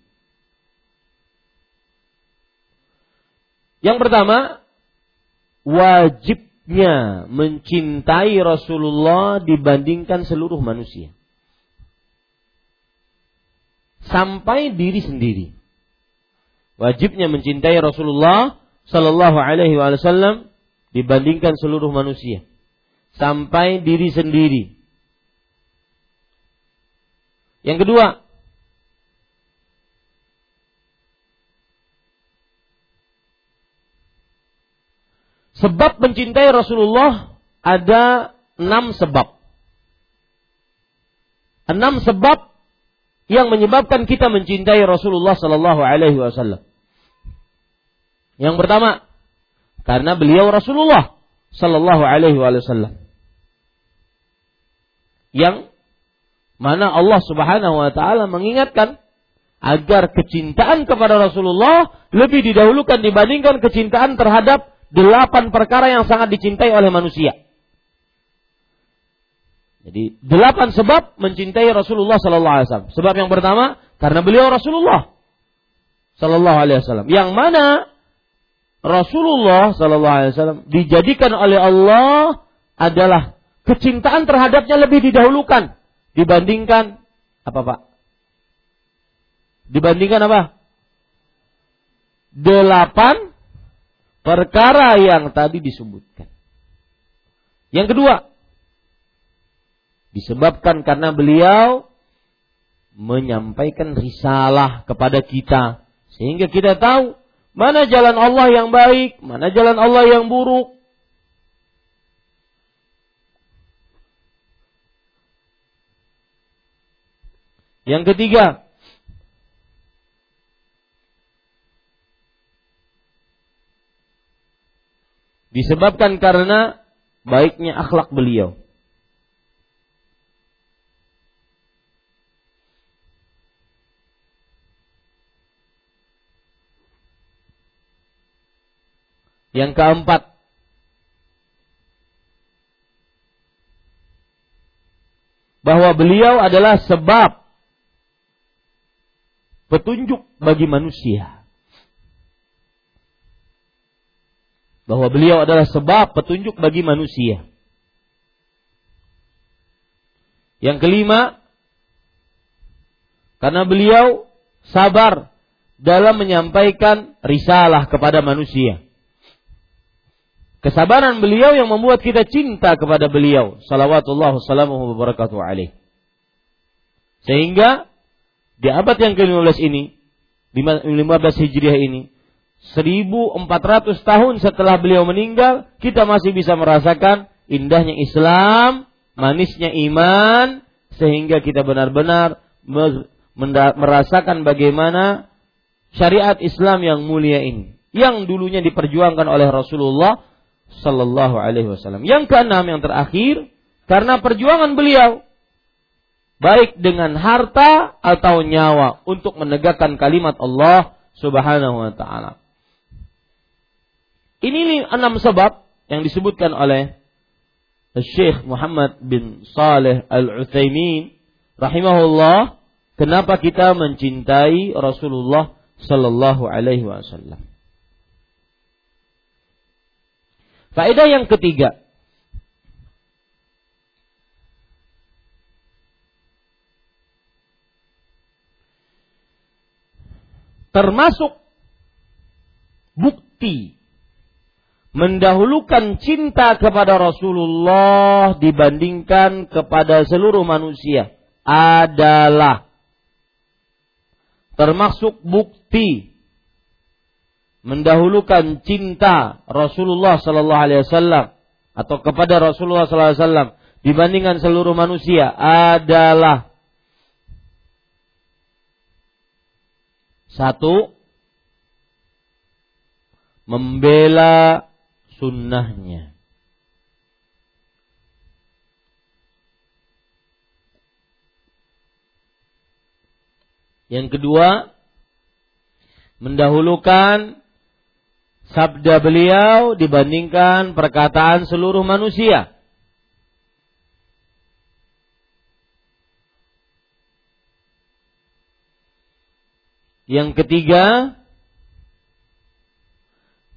Yang pertama, wajibnya mencintai Rasulullah dibandingkan seluruh manusia. Sampai diri sendiri. Wajibnya mencintai Rasulullah Sallallahu Alaihi Wasallam dibandingkan seluruh manusia sampai diri sendiri. Yang kedua, sebab mencintai Rasulullah ada enam sebab. Enam sebab yang menyebabkan kita mencintai Rasulullah Sallallahu Alaihi Wasallam. Yang pertama, karena beliau Rasulullah Sallallahu Alaihi Wasallam. Yang mana Allah Subhanahu Wa Taala mengingatkan agar kecintaan kepada Rasulullah lebih didahulukan dibandingkan kecintaan terhadap delapan perkara yang sangat dicintai oleh manusia. Jadi delapan sebab mencintai Rasulullah Sallallahu Alaihi Wasallam. Sebab yang pertama karena beliau Rasulullah Sallallahu Alaihi Wasallam. Yang mana Rasulullah Sallallahu Alaihi Wasallam dijadikan oleh Allah adalah kecintaan terhadapnya lebih didahulukan dibandingkan apa pak? Dibandingkan apa? Delapan perkara yang tadi disebutkan. Yang kedua, disebabkan karena beliau menyampaikan risalah kepada kita sehingga kita tahu Mana jalan Allah yang baik, mana jalan Allah yang buruk. Yang ketiga, disebabkan karena baiknya akhlak beliau. Yang keempat, bahwa beliau adalah sebab petunjuk bagi manusia. Bahwa beliau adalah sebab petunjuk bagi manusia. Yang kelima, karena beliau sabar dalam menyampaikan risalah kepada manusia. Kesabaran beliau yang membuat kita cinta kepada beliau. Salawatullah salamuhu wabarakatuh. Sehingga di abad yang ke-15 ini, 15 Hijriah ini, 1400 tahun setelah beliau meninggal, kita masih bisa merasakan indahnya Islam, manisnya iman, sehingga kita benar-benar merasakan bagaimana syariat Islam yang mulia ini, yang dulunya diperjuangkan oleh Rasulullah Sallallahu Alaihi Wasallam. Yang keenam, yang terakhir, karena perjuangan beliau, baik dengan harta atau nyawa untuk menegakkan kalimat Allah Subhanahu wa taala. Ini enam sebab yang disebutkan oleh Syekh Muhammad bin Saleh Al-Utsaimin rahimahullah kenapa kita mencintai Rasulullah sallallahu alaihi wasallam. Faedah yang ketiga. Termasuk bukti mendahulukan cinta kepada Rasulullah dibandingkan kepada seluruh manusia adalah termasuk bukti mendahulukan cinta Rasulullah sallallahu alaihi wasallam atau kepada Rasulullah sallallahu alaihi wasallam dibandingkan seluruh manusia adalah satu membela sunnahnya. Yang kedua, mendahulukan sabda beliau dibandingkan perkataan seluruh manusia. Yang ketiga,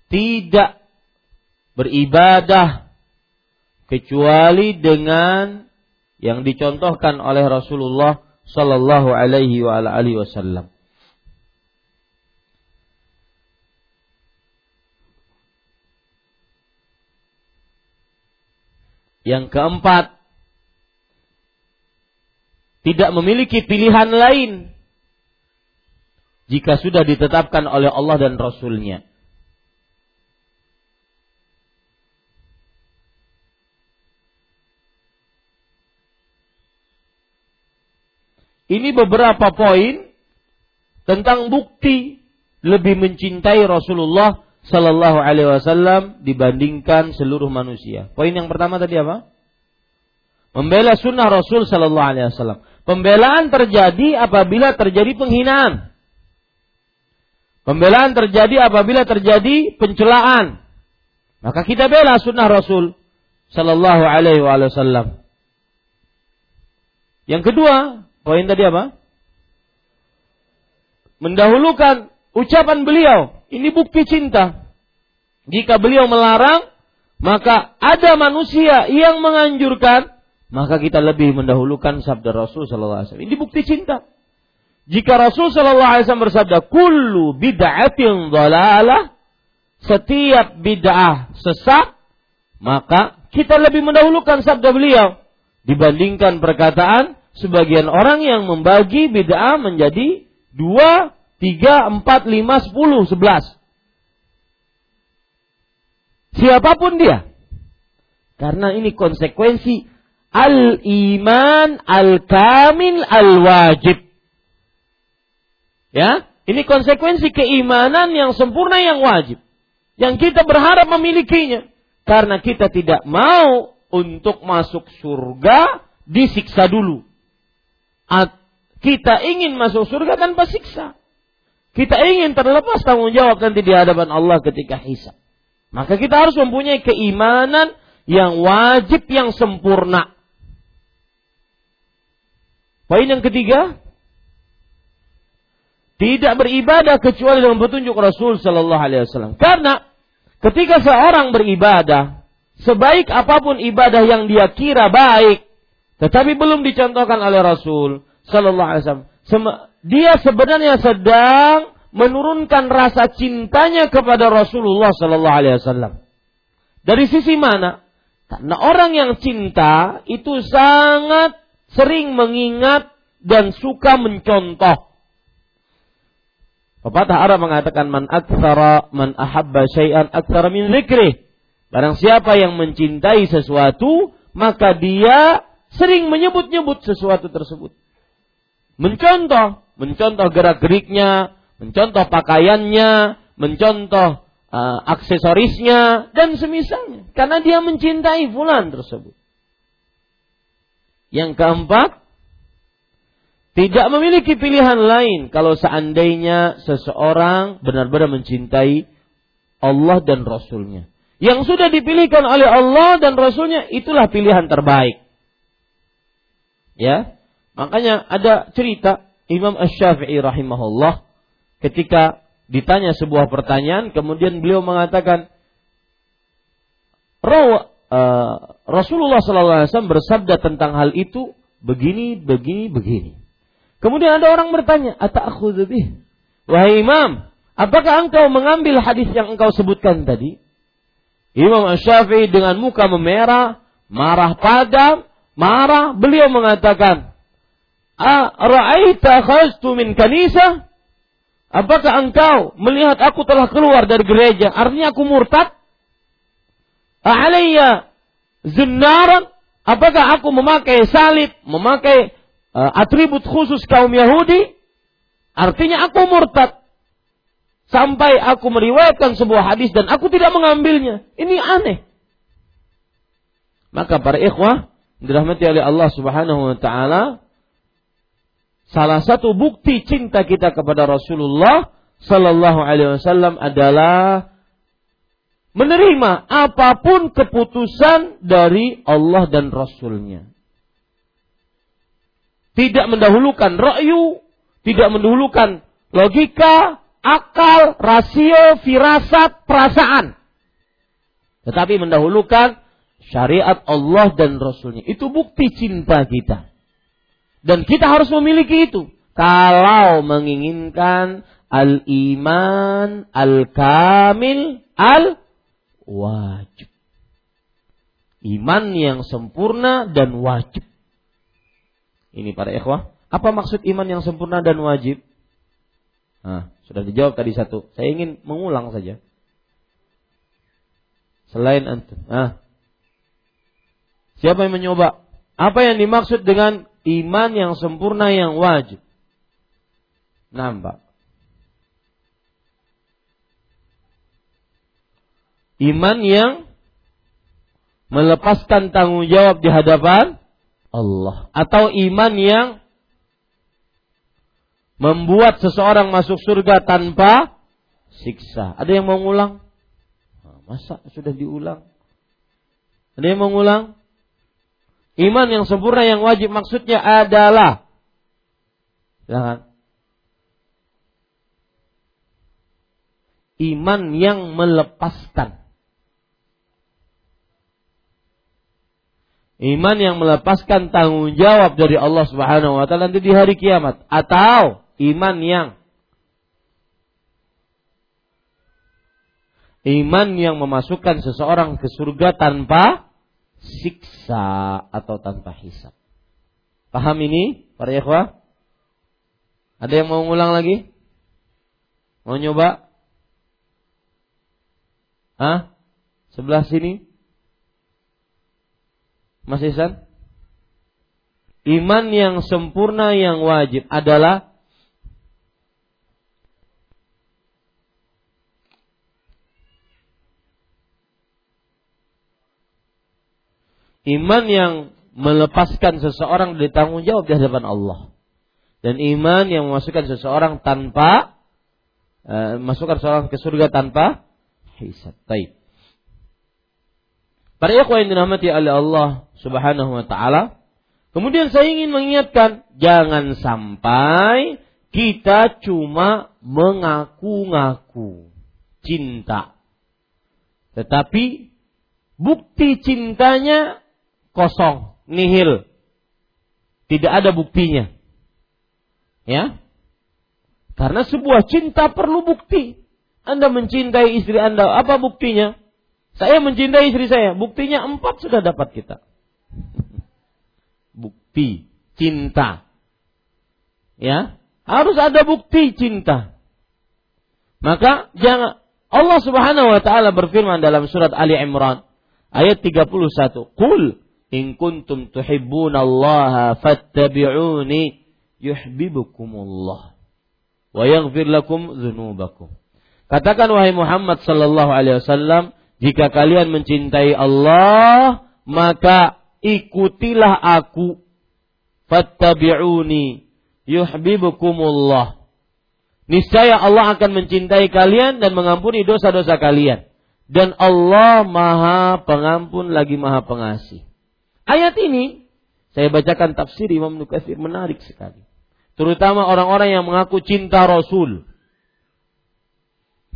tidak beribadah kecuali dengan yang dicontohkan oleh Rasulullah sallallahu alaihi wasallam. Yang keempat, tidak memiliki pilihan lain jika sudah ditetapkan oleh Allah dan Rasulnya. Ini beberapa poin tentang bukti lebih mencintai Rasulullah Sallallahu Alaihi Wasallam dibandingkan seluruh manusia. Poin yang pertama tadi apa? Membela sunnah Rasul Sallallahu Alaihi Wasallam. Pembelaan terjadi apabila terjadi penghinaan. Pembelaan terjadi apabila terjadi pencelaan. Maka kita bela sunnah Rasul Sallallahu Alaihi Wasallam. Yang kedua, Poin tadi apa? Mendahulukan ucapan beliau. Ini bukti cinta. Jika beliau melarang, maka ada manusia yang menganjurkan, maka kita lebih mendahulukan sabda Rasul Sallallahu Alaihi Wasallam. Ini bukti cinta. Jika Rasul Sallallahu Alaihi Wasallam bersabda, "Kullu bid'atin dhalalah," setiap bid'ah sesat, maka kita lebih mendahulukan sabda beliau dibandingkan perkataan sebagian orang yang membagi bid'ah menjadi dua, tiga, empat, lima, sepuluh, sebelas. Siapa pun dia. Karena ini konsekuensi al-iman al-kamil al-wajib. Ya, ini konsekuensi keimanan yang sempurna yang wajib. Yang kita berharap memilikinya. Karena kita tidak mau untuk masuk surga disiksa dulu kita ingin masuk surga tanpa siksa. Kita ingin terlepas tanggung jawab nanti di hadapan Allah ketika hisab. Maka kita harus mempunyai keimanan yang wajib yang sempurna. Poin yang ketiga, tidak beribadah kecuali dengan petunjuk Rasul Sallallahu Alaihi Wasallam. Karena ketika seorang beribadah, sebaik apa pun ibadah yang dia kira baik, tetapi belum dicontohkan oleh Rasul Sallallahu Alaihi Wasallam. Dia sebenarnya sedang menurunkan rasa cintanya kepada Rasulullah Sallallahu Alaihi Wasallam. Dari sisi mana? Karena orang yang cinta itu sangat sering mengingat dan suka mencontoh. Pepatah Arab mengatakan man aktsara man ahabba syai'an aktsara min dzikri. Barang siapa yang mencintai sesuatu, maka dia sering menyebut-nyebut sesuatu tersebut. Mencontoh, mencontoh gerak-geriknya, mencontoh pakaiannya, mencontoh uh, aksesorisnya dan semisalnya karena dia mencintai fulan tersebut. Yang keempat, tidak memiliki pilihan lain kalau seandainya seseorang benar-benar mencintai Allah dan Rasulnya. Yang sudah dipilihkan oleh Allah dan Rasulnya itulah pilihan terbaik. Ya, makanya ada cerita Imam Ash-Syafi'i rahimahullah ketika ditanya sebuah pertanyaan kemudian beliau mengatakan Rawa, uh, Rasulullah SAW bersabda tentang hal itu begini, begini, begini. Kemudian ada orang bertanya, "Ata'khudhu bih?" Wahai Imam, apakah engkau mengambil hadis yang engkau sebutkan tadi? Imam Asy-Syafi'i dengan muka memerah, marah padam, marah, beliau mengatakan, "A ra'aita khastu min kanisa?" Apakah engkau melihat aku telah keluar dari gereja? Artinya aku murtad? Alayya zinnaran? Apakah aku memakai salib, memakai uh, atribut khusus kaum Yahudi, artinya aku murtad. Sampai aku meriwayatkan sebuah hadis dan aku tidak mengambilnya. Ini aneh. Maka para ikhwah, dirahmati oleh Allah Subhanahu wa taala, salah satu bukti cinta kita kepada Rasulullah sallallahu alaihi wasallam adalah menerima apa pun keputusan dari Allah dan Rasulnya. Tidak mendahulukan ra'yu, tidak mendahulukan logika, akal, rasio, firasat, perasaan. Tetapi mendahulukan syariat Allah dan Rasulnya. Itu bukti cinta kita. Dan kita harus memiliki itu. Kalau menginginkan al-iman, al-kamil, al-wajib. Iman yang sempurna dan wajib. Ini para ikhwah. Apa maksud iman yang sempurna dan wajib? Nah, sudah dijawab tadi satu. Saya ingin mengulang saja. Selain antum. Nah. Siapa yang mencoba? Apa yang dimaksud dengan iman yang sempurna yang wajib? Nampak. Iman yang melepaskan tanggung jawab di hadapan Allah atau iman yang membuat seseorang masuk surga tanpa siksa. Ada yang mau ngulang? Masa sudah diulang? Ada yang mau ngulang? Iman yang sempurna yang wajib maksudnya adalah Jangan. Iman yang melepaskan Iman yang melepaskan tanggung jawab dari Allah Subhanahu wa taala nanti di hari kiamat atau iman yang iman yang memasukkan seseorang ke surga tanpa siksa atau tanpa hisab. Paham ini para ikhwah? Ada yang mau ngulang lagi? Mau nyoba? Hah? Sebelah sini? Mas Ihsan? Iman yang sempurna yang wajib adalah iman yang melepaskan seseorang dari tanggung jawab di hadapan Allah dan iman yang memasukkan seseorang tanpa uh, masukkan seseorang ke surga tanpa hisab. Taib. Para ikhwan yang dirahmati oleh Allah Subhanahu wa taala, kemudian saya ingin mengingatkan jangan sampai kita cuma mengaku-ngaku cinta. Tetapi bukti cintanya kosong, nihil. Tidak ada buktinya. Ya? Karena sebuah cinta perlu bukti. Anda mencintai istri Anda, apa buktinya? Saya mencintai istri saya. Buktinya empat sudah dapat kita. Bukti cinta. Ya, harus ada bukti cinta. Maka jangan Allah Subhanahu wa taala berfirman dalam surat Ali Imran ayat 31. Qul in kuntum tuhibbunallaha fattabi'uni yuhibbukumullah wa yaghfir lakum dzunubakum. Katakan wahai Muhammad sallallahu alaihi wasallam, jika kalian mencintai Allah, maka ikutilah aku. Fattabi'uni yuhibbukumullah. Niscaya Allah akan mencintai kalian dan mengampuni dosa-dosa kalian. Dan Allah Maha Pengampun lagi Maha Pengasih. Ayat ini saya bacakan tafsir Imam Nukathir menarik sekali. Terutama orang-orang yang mengaku cinta Rasul.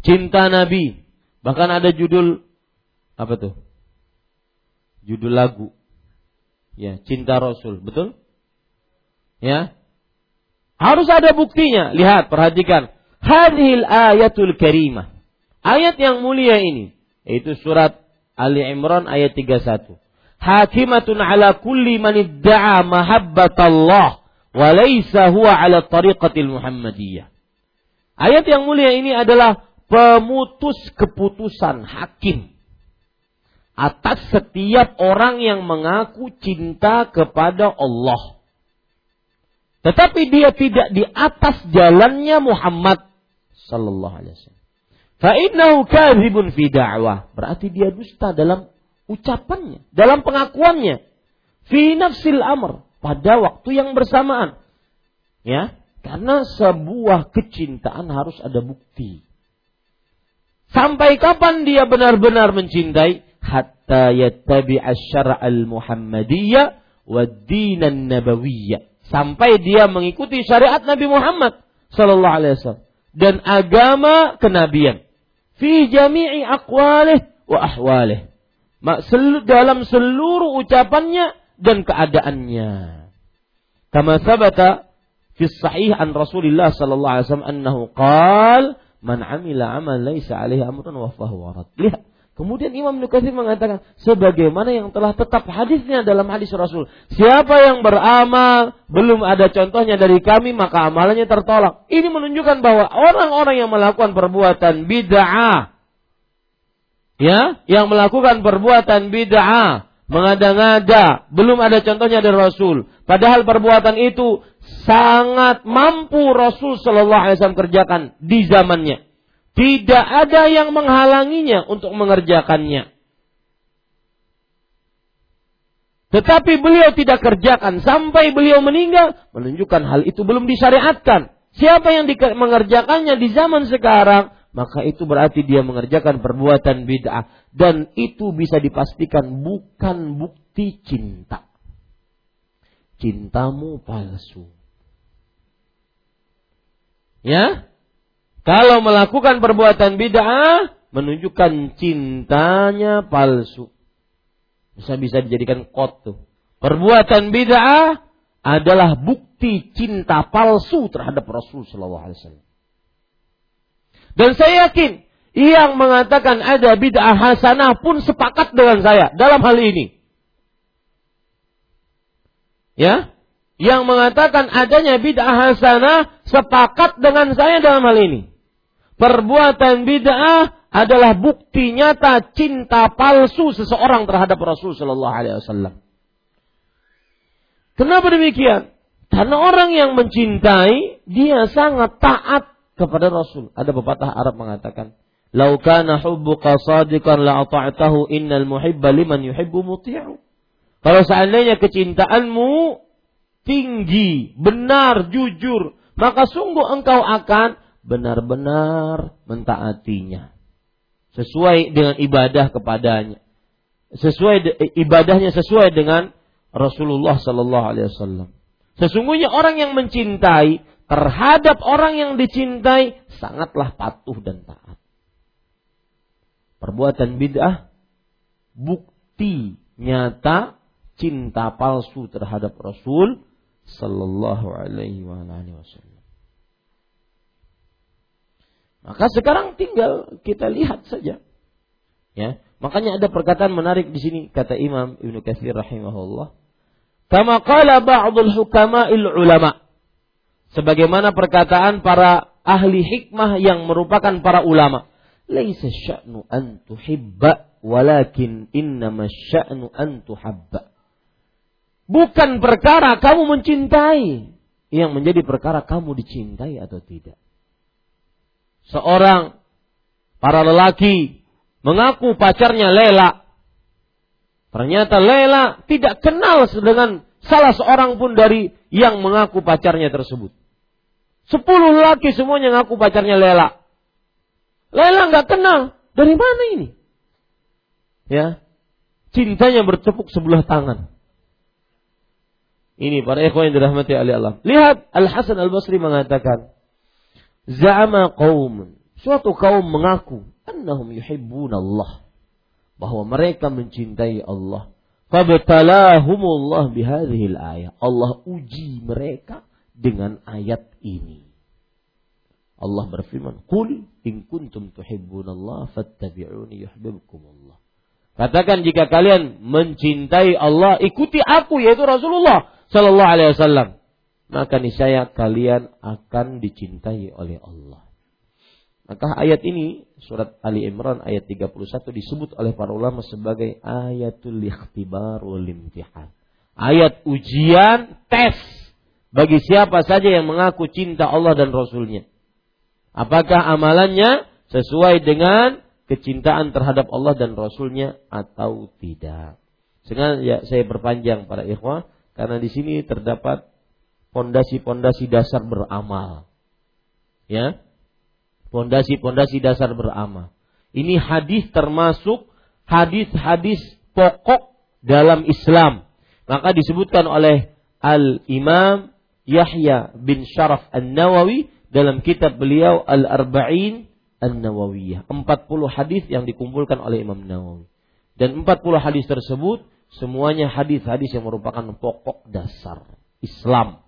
Cinta Nabi. Bahkan ada judul apa tuh? Judul lagu. Ya, cinta Rasul, betul? Ya. Harus ada buktinya. Lihat, perhatikan. Hadhil ayatul karimah. Ayat yang mulia ini. Yaitu surat Ali Imran ayat 31. Hakimatun ala kulli man idda'a mahabbatallah. Walaysa huwa ala tariqatil Muhammadiyah. Ayat yang mulia ini adalah pemutus keputusan hakim atas setiap orang yang mengaku cinta kepada Allah. Tetapi dia tidak di atas jalannya Muhammad sallallahu alaihi wasallam. Fa innahu kadzibun fi da'wah. Berarti dia dusta dalam ucapannya, dalam pengakuannya. Fi nafsil amr, pada waktu yang bersamaan. Ya, karena sebuah kecintaan harus ada bukti. Sampai kapan dia benar-benar mencintai? hatta yattabi'a syara'al muhammadiyya wa dinan nabawiyyah sampai dia mengikuti syariat Nabi Muhammad sallallahu alaihi wasallam dan agama kenabian fi jami'i aqwalih wa ahwalih dalam seluruh ucapannya dan keadaannya kama sabata fi sahih an Rasulillah sallallahu alaihi wasallam annahu qala man amila amal laisa alaihi amrun wa fahuwa rad lihat Kemudian Imam Nukathir mengatakan, sebagaimana yang telah tetap hadisnya dalam hadis Rasul. Siapa yang beramal, belum ada contohnya dari kami, maka amalannya tertolak. Ini menunjukkan bahwa orang-orang yang melakukan perbuatan bid'ah, ya, yang melakukan perbuatan bid'ah, mengada-ngada, belum ada contohnya dari Rasul. Padahal perbuatan itu sangat mampu Rasul Shallallahu Alaihi Wasallam kerjakan di zamannya. Tidak ada yang menghalanginya untuk mengerjakannya. Tetapi beliau tidak kerjakan sampai beliau meninggal, menunjukkan hal itu belum disyariatkan. Siapa yang mengerjakannya di zaman sekarang, maka itu berarti dia mengerjakan perbuatan bid'ah dan itu bisa dipastikan bukan bukti cinta. Cintamu palsu. Ya? Kalau melakukan perbuatan bid'ah menunjukkan cintanya palsu. Bisa bisa dijadikan kot tuh. Perbuatan bid'ah adalah bukti cinta palsu terhadap Rasul Shallallahu Alaihi Wasallam. Dan saya yakin yang mengatakan ada bid'ah hasanah pun sepakat dengan saya dalam hal ini. Ya, yang mengatakan adanya bid'ah hasanah sepakat dengan saya dalam hal ini perbuatan bid'ah adalah bukti nyata cinta palsu seseorang terhadap Rasul Shallallahu Alaihi Wasallam. Kenapa demikian? Karena orang yang mencintai dia sangat taat kepada Rasul. Ada pepatah Arab mengatakan, "Lau kana hubbuka sadiqan la ata'tahu innal muhibba liman yuhibbu muti'u." Kalau seandainya kecintaanmu tinggi, benar, jujur, maka sungguh engkau akan benar-benar mentaatinya sesuai dengan ibadah kepadanya sesuai ibadahnya sesuai dengan Rasulullah Sallallahu Alaihi Wasallam sesungguhnya orang yang mencintai terhadap orang yang dicintai sangatlah patuh dan taat perbuatan bid'ah bukti nyata cinta palsu terhadap Rasul Sallallahu Alaihi Wasallam maka sekarang tinggal kita lihat saja. Ya, makanya ada perkataan menarik di sini kata Imam Ibnu Katsir rahimahullah. Kama qala ba'dul hukama'il ulama. Sebagaimana perkataan para ahli hikmah yang merupakan para ulama. Laisa sya'nu an tuhibba walakin innama sya'nu an tuhabba. Bukan perkara kamu mencintai yang menjadi perkara kamu dicintai atau tidak. Seorang para lelaki mengaku pacarnya Lela. Ternyata Lela tidak kenal dengan salah seorang pun dari yang mengaku pacarnya tersebut. Sepuluh laki semuanya ngaku pacarnya Lela. Lela nggak kenal. Dari mana ini? Ya, cintanya bertepuk sebelah tangan. Ini para ikhwan yang dirahmati oleh Allah. Lihat Al Hasan Al Basri mengatakan, Za'ama qaum. Suatu kaum mengaku annahum yuhibbun Allah. Bahwa mereka mencintai Allah. Fabtalahumullah bihadhil ayat. Allah uji mereka dengan ayat ini. Allah berfirman, "Qul in kuntum tuhibbunallah fattabi'uni yuhibbukumullah." Katakan jika kalian mencintai Allah, ikuti aku yaitu Rasulullah sallallahu alaihi wasallam. Maka niscaya kalian akan dicintai oleh Allah. Maka ayat ini surat Ali Imran ayat 31 disebut oleh para ulama sebagai ayatul ikhtibar wal imtihan. Ayat ujian, tes bagi siapa saja yang mengaku cinta Allah dan Rasulnya. Apakah amalannya sesuai dengan kecintaan terhadap Allah dan Rasulnya atau tidak. Sehingga ya, saya perpanjang para ikhwah karena di sini terdapat pondasi-pondasi dasar beramal. Ya. Pondasi-pondasi dasar beramal. Ini hadis termasuk hadis-hadis pokok dalam Islam. Maka disebutkan oleh Al-Imam Yahya bin Sharaf An-Nawawi dalam kitab beliau Al-Arba'in An-Nawawiyah. 40 hadis yang dikumpulkan oleh Imam Nawawi. Dan 40 hadis tersebut semuanya hadis-hadis yang merupakan pokok dasar Islam.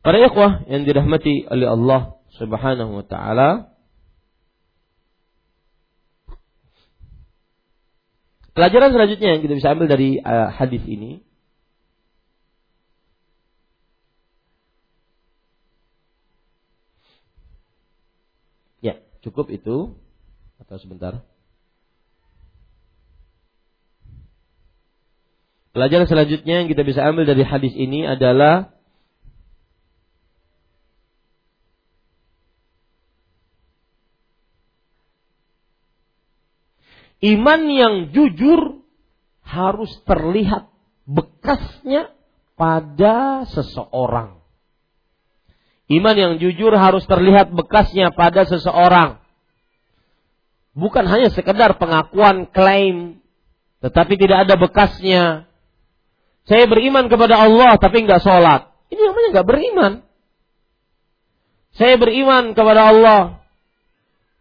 Para ikhwah yang dirahmati oleh Allah Subhanahu wa taala, Pelajaran selanjutnya yang kita bisa ambil dari uh, hadis ini Cukup itu atau sebentar? Pelajaran selanjutnya yang kita bisa ambil dari hadis ini adalah iman yang jujur harus terlihat bekasnya pada seseorang. Iman yang jujur harus terlihat bekasnya pada seseorang. Bukan hanya sekedar pengakuan klaim, tetapi tidak ada bekasnya. Saya beriman kepada Allah tapi nggak sholat. Ini namanya nggak beriman. Saya beriman kepada Allah,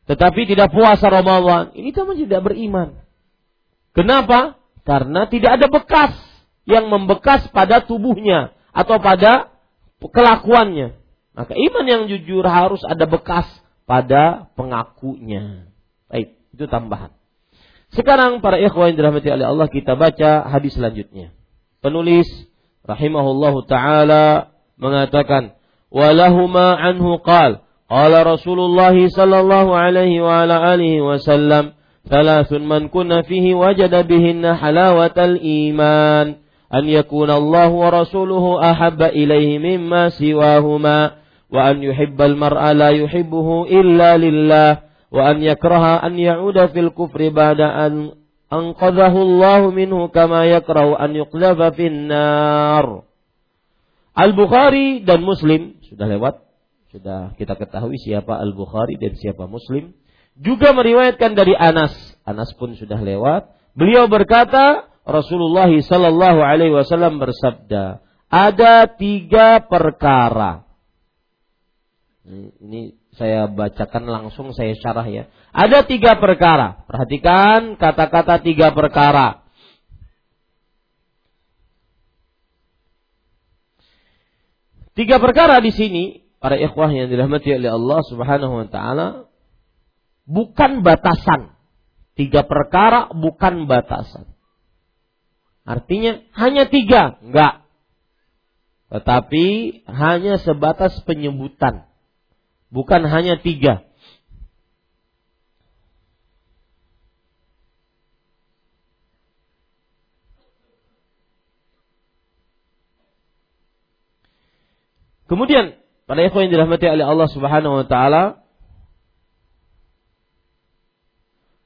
tetapi tidak puasa Ramadan. Ini namanya tidak beriman. Kenapa? Karena tidak ada bekas yang membekas pada tubuhnya atau pada kelakuannya. Maka iman yang jujur harus ada bekas pada pengakunya. Baik, itu tambahan. Sekarang para ikhwan yang dirahmati oleh Allah kita baca hadis selanjutnya. Penulis rahimahullahu taala mengatakan walahuma anhu qal qala Rasulullah sallallahu alaihi wa ala alihi wasallam thalathun man kunna fihi wajada bihinna halawatal iman an yakuna Allah wa rasuluhu ahabba ilaihi wa an yuhibbal mar'a la yuhibbuhu illa lillah. Wa an yakraha an ya'uda fil kufri ba'da an anqadhahu Allah minhu kama yakrahu an yuqdhafa fin nar. Al-Bukhari dan Muslim sudah lewat sudah kita ketahui siapa Al-Bukhari dan siapa Muslim. Juga meriwayatkan dari Anas Anas pun sudah lewat. Beliau berkata Rasulullah Shallallahu Alaihi Wasallam bersabda ada tiga perkara ini saya bacakan langsung, saya syarah ya. Ada tiga perkara. Perhatikan kata-kata tiga perkara. Tiga perkara di sini, para ikhwah yang dirahmati oleh Allah Subhanahu wa taala, bukan batasan. Tiga perkara bukan batasan. Artinya hanya tiga, enggak. Tetapi hanya sebatas penyebutan. Bukan hanya tiga. Kemudian pada ikhwan yang dirahmati oleh Allah Subhanahu wa taala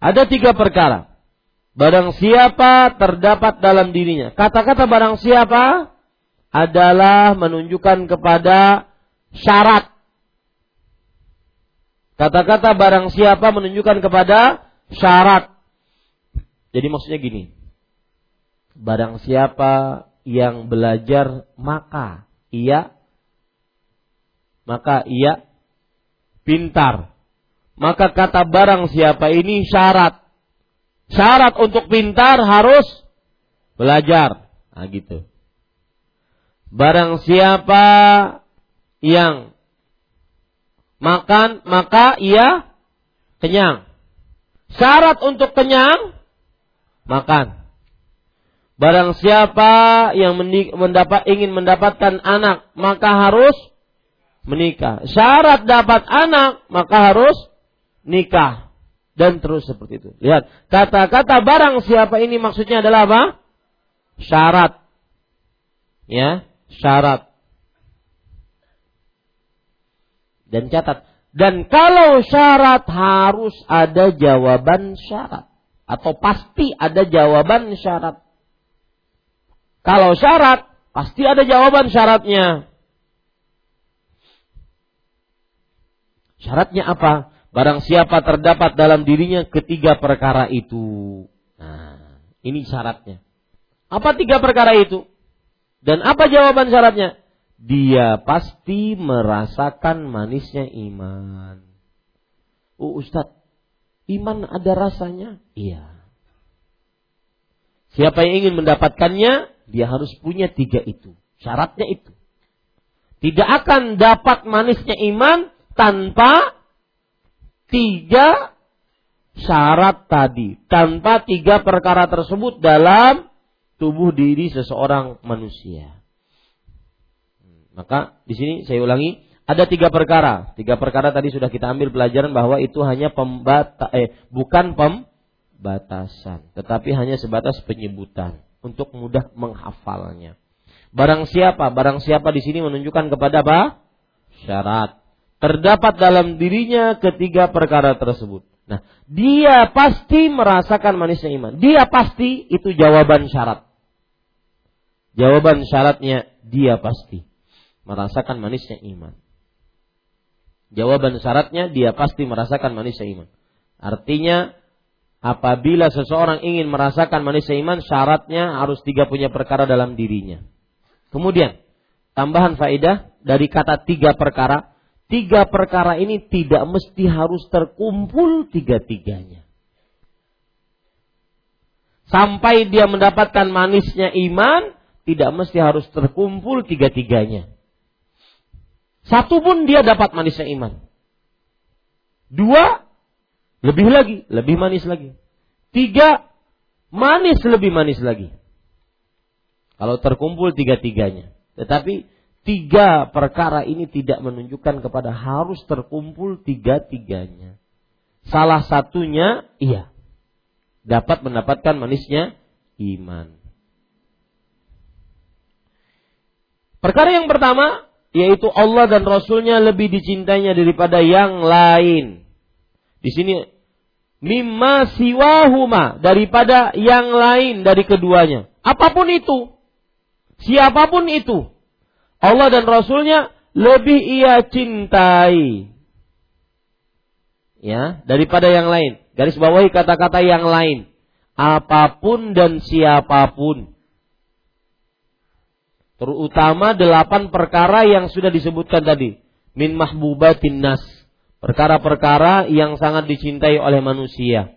ada tiga perkara. Barang siapa terdapat dalam dirinya. Kata-kata barang siapa adalah menunjukkan kepada syarat. Kata-kata barang siapa menunjukkan kepada syarat. Jadi maksudnya gini. Barang siapa yang belajar maka ia maka ia pintar. Maka kata barang siapa ini syarat. Syarat untuk pintar harus belajar. Nah gitu. Barang siapa yang makan maka ia kenyang. Syarat untuk kenyang makan. Barang siapa yang mendapat ingin mendapatkan anak maka harus menikah. Syarat dapat anak maka harus nikah dan terus seperti itu. Lihat, kata-kata barang siapa ini maksudnya adalah apa? Syarat. Ya, syarat. Dan catat. Dan kalau syarat harus ada jawaban syarat. Atau pasti ada jawaban syarat. Kalau syarat, pasti ada jawaban syaratnya. Syaratnya apa? Barang siapa terdapat dalam dirinya ketiga perkara itu. Nah, ini syaratnya. Apa tiga perkara itu? Dan apa jawaban syaratnya? Dia pasti merasakan manisnya iman. Oh Ustadz, iman ada rasanya? Iya. Siapa yang ingin mendapatkannya, dia harus punya tiga itu. Syaratnya itu. Tidak akan dapat manisnya iman tanpa tiga syarat tadi. Tanpa tiga perkara tersebut dalam tubuh diri seseorang manusia. Maka di sini saya ulangi ada tiga perkara. Tiga perkara tadi sudah kita ambil pelajaran bahwa itu hanya pembata eh bukan pembatasan, tetapi hanya sebatas penyebutan untuk mudah menghafalnya. Barang siapa, barang siapa di sini menunjukkan kepada apa? Syarat. Terdapat dalam dirinya ketiga perkara tersebut. Nah, dia pasti merasakan manisnya iman. Dia pasti itu jawaban syarat. Jawaban syaratnya dia pasti merasakan manisnya iman. Jawaban syaratnya dia pasti merasakan manisnya iman. Artinya apabila seseorang ingin merasakan manisnya iman, syaratnya harus tiga punya perkara dalam dirinya. Kemudian tambahan faedah dari kata tiga perkara tiga perkara ini tidak mesti harus terkumpul tiga-tiganya. Sampai dia mendapatkan manisnya iman, tidak mesti harus terkumpul tiga-tiganya. Satu pun dia dapat manisnya iman. Dua, lebih lagi, lebih manis lagi. Tiga, manis lebih manis lagi. Kalau terkumpul tiga-tiganya. Tetapi tiga perkara ini tidak menunjukkan kepada harus terkumpul tiga-tiganya. Salah satunya, iya, dapat mendapatkan manisnya iman. Perkara yang pertama, yaitu Allah dan Rasulnya lebih dicintainya daripada yang lain. Di sini, mimma siwahuma, daripada yang lain dari keduanya. Apa pun itu, siapa pun itu, Allah dan Rasulnya lebih ia cintai. Ya, daripada yang lain. Garis bawahi kata-kata yang lain. Apa pun dan siapa pun. Terutama delapan perkara yang sudah disebutkan tadi. Min mahbubatin nas. Perkara-perkara yang sangat dicintai oleh manusia.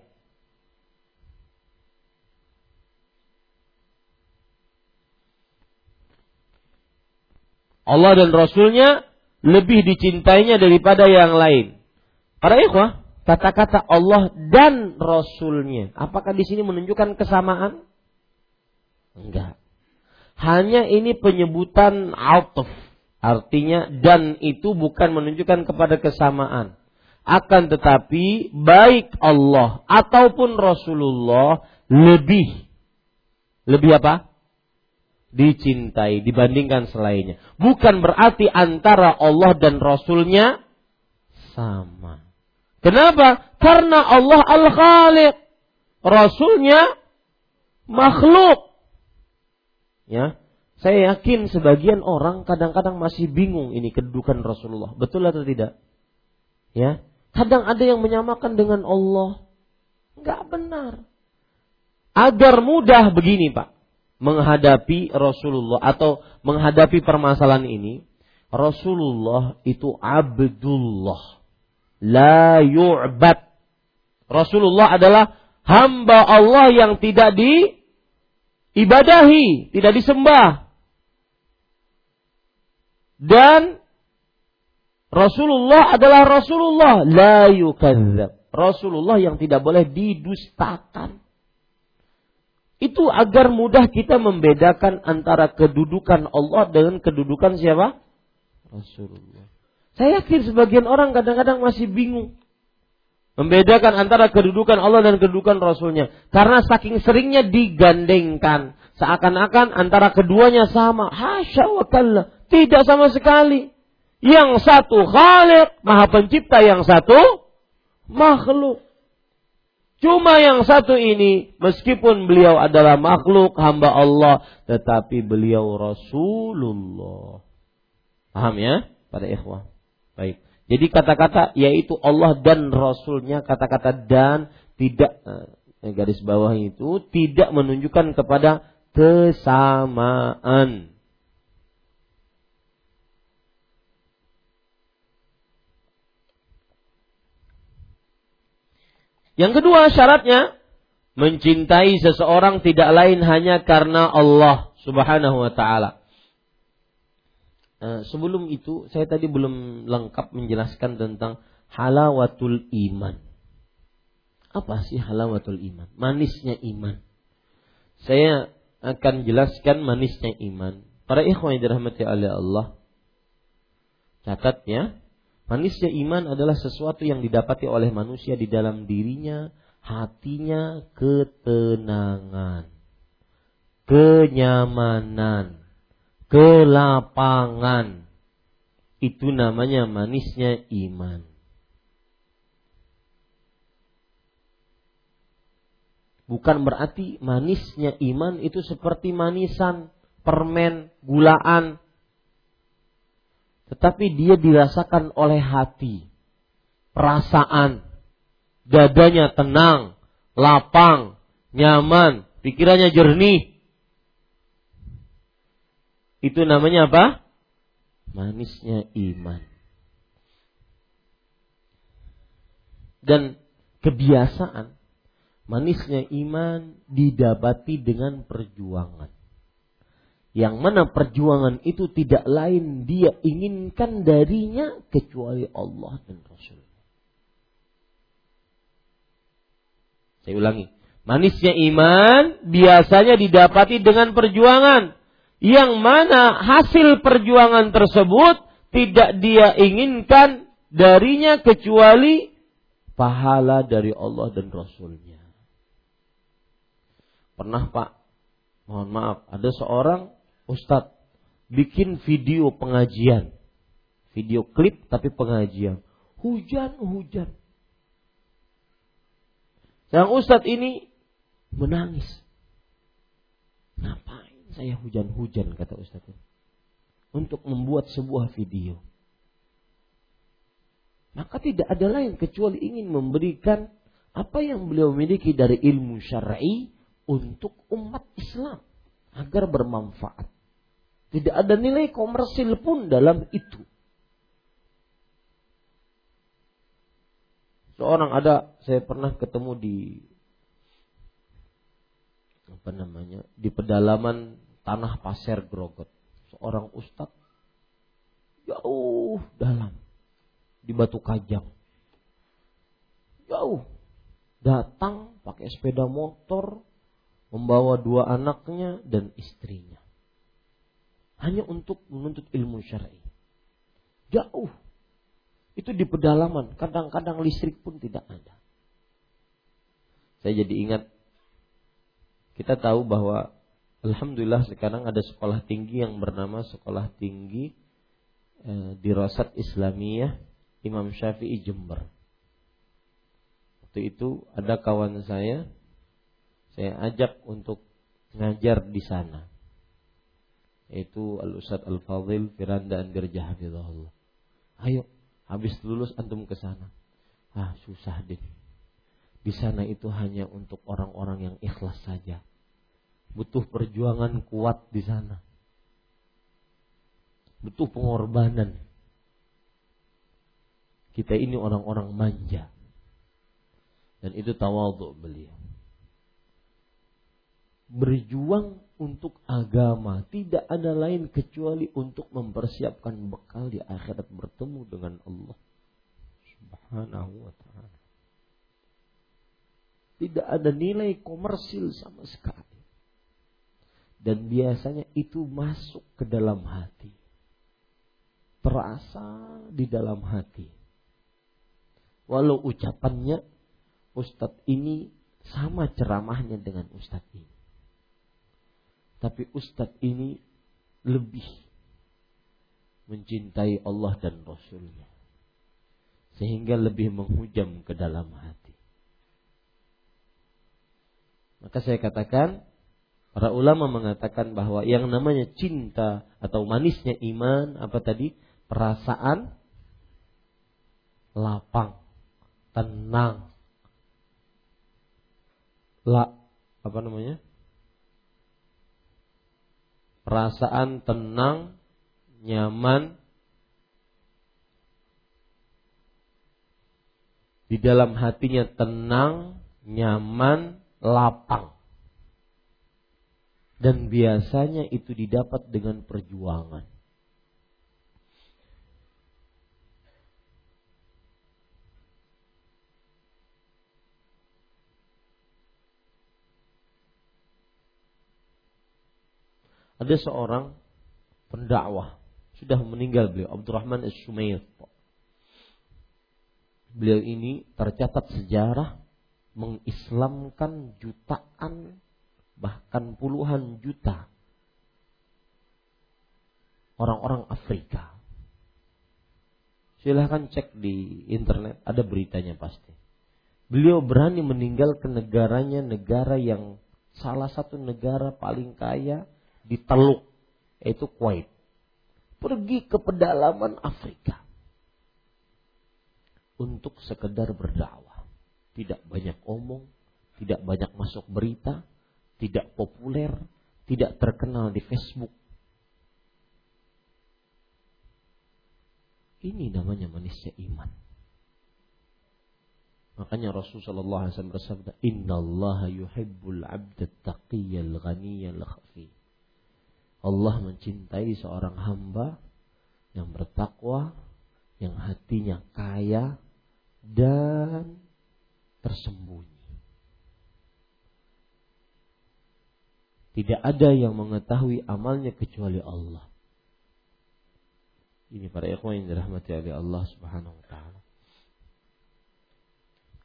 Allah dan Rasulnya lebih dicintainya daripada yang lain. Para ikhwah, kata-kata Allah dan Rasulnya, apakah di sini menunjukkan kesamaan? Enggak. Hanya ini penyebutan atuf. Artinya dan itu bukan menunjukkan kepada kesamaan. Akan tetapi baik Allah ataupun Rasulullah lebih lebih apa? Dicintai dibandingkan selainnya. Bukan berarti antara Allah dan Rasulnya sama. Kenapa? Karena Allah Al-Khaliq. Rasulnya makhluk. Ya. Saya yakin sebagian orang kadang-kadang masih bingung ini kedudukan Rasulullah. Betul atau tidak? Ya. Kadang ada yang menyamakan dengan Allah. Enggak benar. Agar mudah begini, Pak. Menghadapi Rasulullah atau menghadapi permasalahan ini, Rasulullah itu Abdullah. La yu'bad. Rasulullah adalah hamba Allah yang tidak diibadahi, tidak disembah. Dan Rasulullah adalah Rasulullah, la yukadzab. Rasulullah yang tidak boleh didustakan. Itu agar mudah kita membedakan antara kedudukan Allah dengan kedudukan siapa? Rasulullah. Saya yakin sebagian orang kadang-kadang masih bingung. Membedakan antara kedudukan Allah dan kedudukan Rasulnya. Karena saking seringnya digandengkan. Seakan-akan antara keduanya sama. Hasya wa. Tidak sama sekali. Yang satu khalik, maha pencipta. Yang satu makhluk. Cuma yang satu ini, meskipun beliau adalah makhluk, hamba Allah, tetapi beliau Rasulullah. Paham ya, pada ikhwah? Baik. Jadi kata-kata yaitu Allah dan Rasulnya, kata-kata dan tidak eh, garis bawah itu tidak menunjukkan kepada kesamaan. Yang kedua syaratnya mencintai seseorang tidak lain hanya karena Allah Subhanahu wa taala. Uh, sebelum itu saya tadi belum lengkap menjelaskan tentang halawatul iman. Apa sih halawatul iman? Manisnya iman. Saya akan jelaskan manisnya iman. Para ikhwan yang dirahmati oleh Allah. Catat ya, Manisnya iman adalah sesuatu yang didapati oleh manusia di dalam dirinya, hatinya ketenangan, kenyamanan, kelapangan. Itu namanya manisnya iman. Bukan berarti manisnya iman itu seperti manisan, permen, gulaan, tetapi dia dirasakan oleh hati, perasaan, dadanya tenang, lapang, nyaman, pikirannya jernih. Itu namanya apa? Manisnya iman. Dan kebiasaan manisnya iman didapati dengan perjuangan yang mana perjuangan itu tidak lain dia inginkan darinya kecuali Allah dan Rasul. Saya ulangi, manisnya iman biasanya didapati dengan perjuangan yang mana hasil perjuangan tersebut tidak dia inginkan darinya kecuali pahala dari Allah dan Rasulnya. Pernah Pak, mohon maaf, ada seorang Ustadz, bikin video pengajian. Video klip tapi pengajian. Hujan-hujan. Sang Ustadz ini menangis. Saya hujan-hujan kata Ustadz ini. Untuk membuat sebuah video. Maka tidak ada lain kecuali ingin memberikan apa yang beliau miliki dari ilmu syar'i untuk umat Islam agar bermanfaat. Tidak ada nilai komersil pun dalam itu. Seorang ada, saya pernah ketemu di apa namanya di pedalaman tanah pasir Grogot. Seorang ustadz jauh dalam di Batu Kajang. Jauh datang pakai sepeda motor membawa dua anaknya dan istrinya. hanya untuk menuntut ilmu syar'i. Jauh. Itu di pedalaman, kadang-kadang listrik pun tidak ada. Saya jadi ingat kita tahu bahwa alhamdulillah sekarang ada sekolah tinggi yang bernama Sekolah Tinggi eh, di Rosat Islamiyah Imam Syafi'i Jember. Waktu itu ada kawan saya saya ajak untuk ngajar di sana yaitu Al Ustaz Al Fadil Firanda Andirja Hafizahullah. Ayo, habis lulus antum ke sana. Ah, susah deh. Di sana itu hanya untuk orang-orang yang ikhlas saja. Butuh perjuangan kuat di sana. Butuh pengorbanan. Kita ini orang-orang manja. Dan itu tawadhu beliau. Berjuang untuk agama tidak ada lain kecuali untuk mempersiapkan bekal di akhirat bertemu dengan Allah Subhanahu wa taala. Tidak ada nilai komersil sama sekali. Dan biasanya itu masuk ke dalam hati. Terasa di dalam hati. Walau ucapannya Ustadz ini sama ceramahnya dengan Ustadz ini. Tapi Ustadz ini lebih mencintai Allah dan Rasulnya. Sehingga lebih menghujam ke dalam hati. Maka saya katakan, para ulama mengatakan bahwa yang namanya cinta atau manisnya iman, apa tadi? Perasaan lapang, tenang, la, apa namanya? perasaan tenang, nyaman di dalam hatinya tenang, nyaman, lapang. Dan biasanya itu didapat dengan perjuangan. Ada seorang pendakwah sudah meninggal beliau Abdurrahman As-Sumayt. Beliau ini tercatat sejarah mengislamkan jutaan bahkan puluhan juta orang-orang Afrika. Silahkan cek di internet, ada beritanya pasti. Beliau berani meninggalkan negaranya, negara yang salah satu negara paling kaya di Teluk yaitu Kuwait. Pergi ke pedalaman Afrika untuk sekedar berdakwah. Tidak banyak omong, tidak banyak masuk berita, tidak populer, tidak terkenal di Facebook. Ini namanya manisnya iman. Makanya Rasulullah SAW bersabda, Inna Allah yuhibbul abda taqiyal ghaniyal khafi. Allah mencintai seorang hamba yang bertakwa, yang hatinya kaya dan tersembunyi. Tidak ada yang mengetahui amalnya kecuali Allah. Ini para ikhwan yang dirahmati oleh Allah Subhanahu wa taala.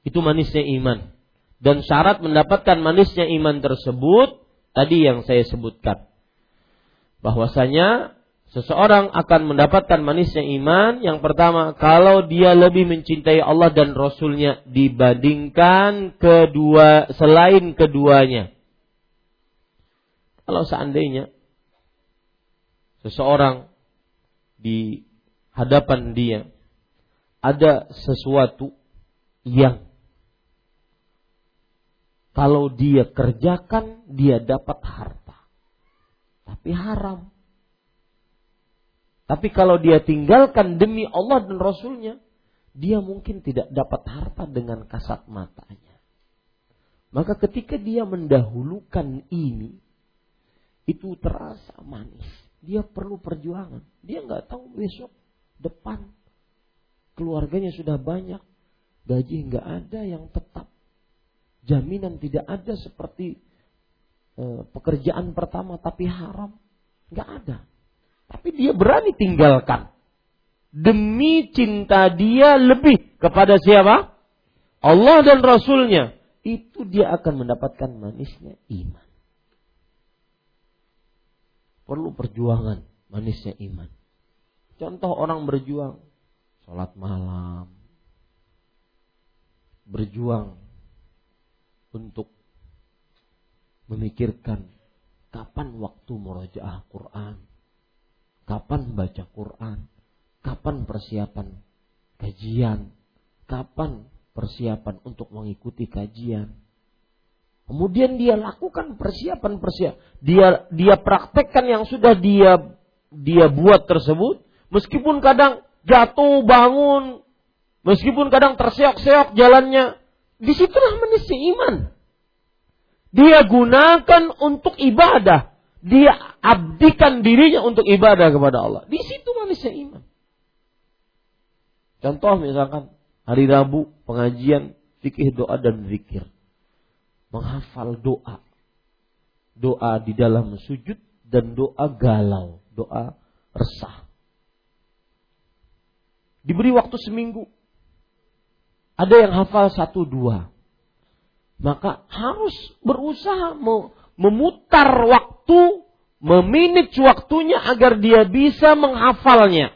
Itu manisnya iman. Dan syarat mendapatkan manisnya iman tersebut tadi yang saya sebutkan bahwasanya seseorang akan mendapatkan manisnya iman yang pertama kalau dia lebih mencintai Allah dan Rasulnya dibandingkan kedua selain keduanya. Kalau seandainya seseorang di hadapan dia ada sesuatu yang kalau dia kerjakan dia dapat harta tapi haram. Tapi kalau dia tinggalkan demi Allah dan Rasulnya, dia mungkin tidak dapat harta dengan kasat matanya. Maka ketika dia mendahulukan ini, itu terasa manis. Dia perlu perjuangan. Dia nggak tahu besok depan keluarganya sudah banyak, gaji nggak ada yang tetap, jaminan tidak ada seperti e, pekerjaan pertama tapi haram, nggak ada. Tapi dia berani tinggalkan. Demi cinta dia lebih kepada siapa? Allah dan Rasulnya. Itu dia akan mendapatkan manisnya iman. Perlu perjuangan manisnya iman. Contoh orang berjuang. Sholat malam. Berjuang untuk memikirkan kapan waktu murojaah Quran, kapan baca Quran, kapan persiapan kajian, kapan persiapan untuk mengikuti kajian. Kemudian dia lakukan persiapan-persiapan. Dia dia praktekkan yang sudah dia dia buat tersebut, meskipun kadang jatuh bangun, meskipun kadang terseok-seok jalannya, di situlah manisnya iman. Dia gunakan untuk ibadah. Dia abdikan dirinya untuk ibadah kepada Allah. Di situ manisnya iman. Contoh misalkan hari Rabu pengajian fikih doa dan zikir. Menghafal doa. Doa di dalam sujud dan doa galau, doa resah. Diberi waktu seminggu. Ada yang hafal satu dua maka harus berusaha memutar waktu, meminit waktunya agar dia bisa menghafalnya.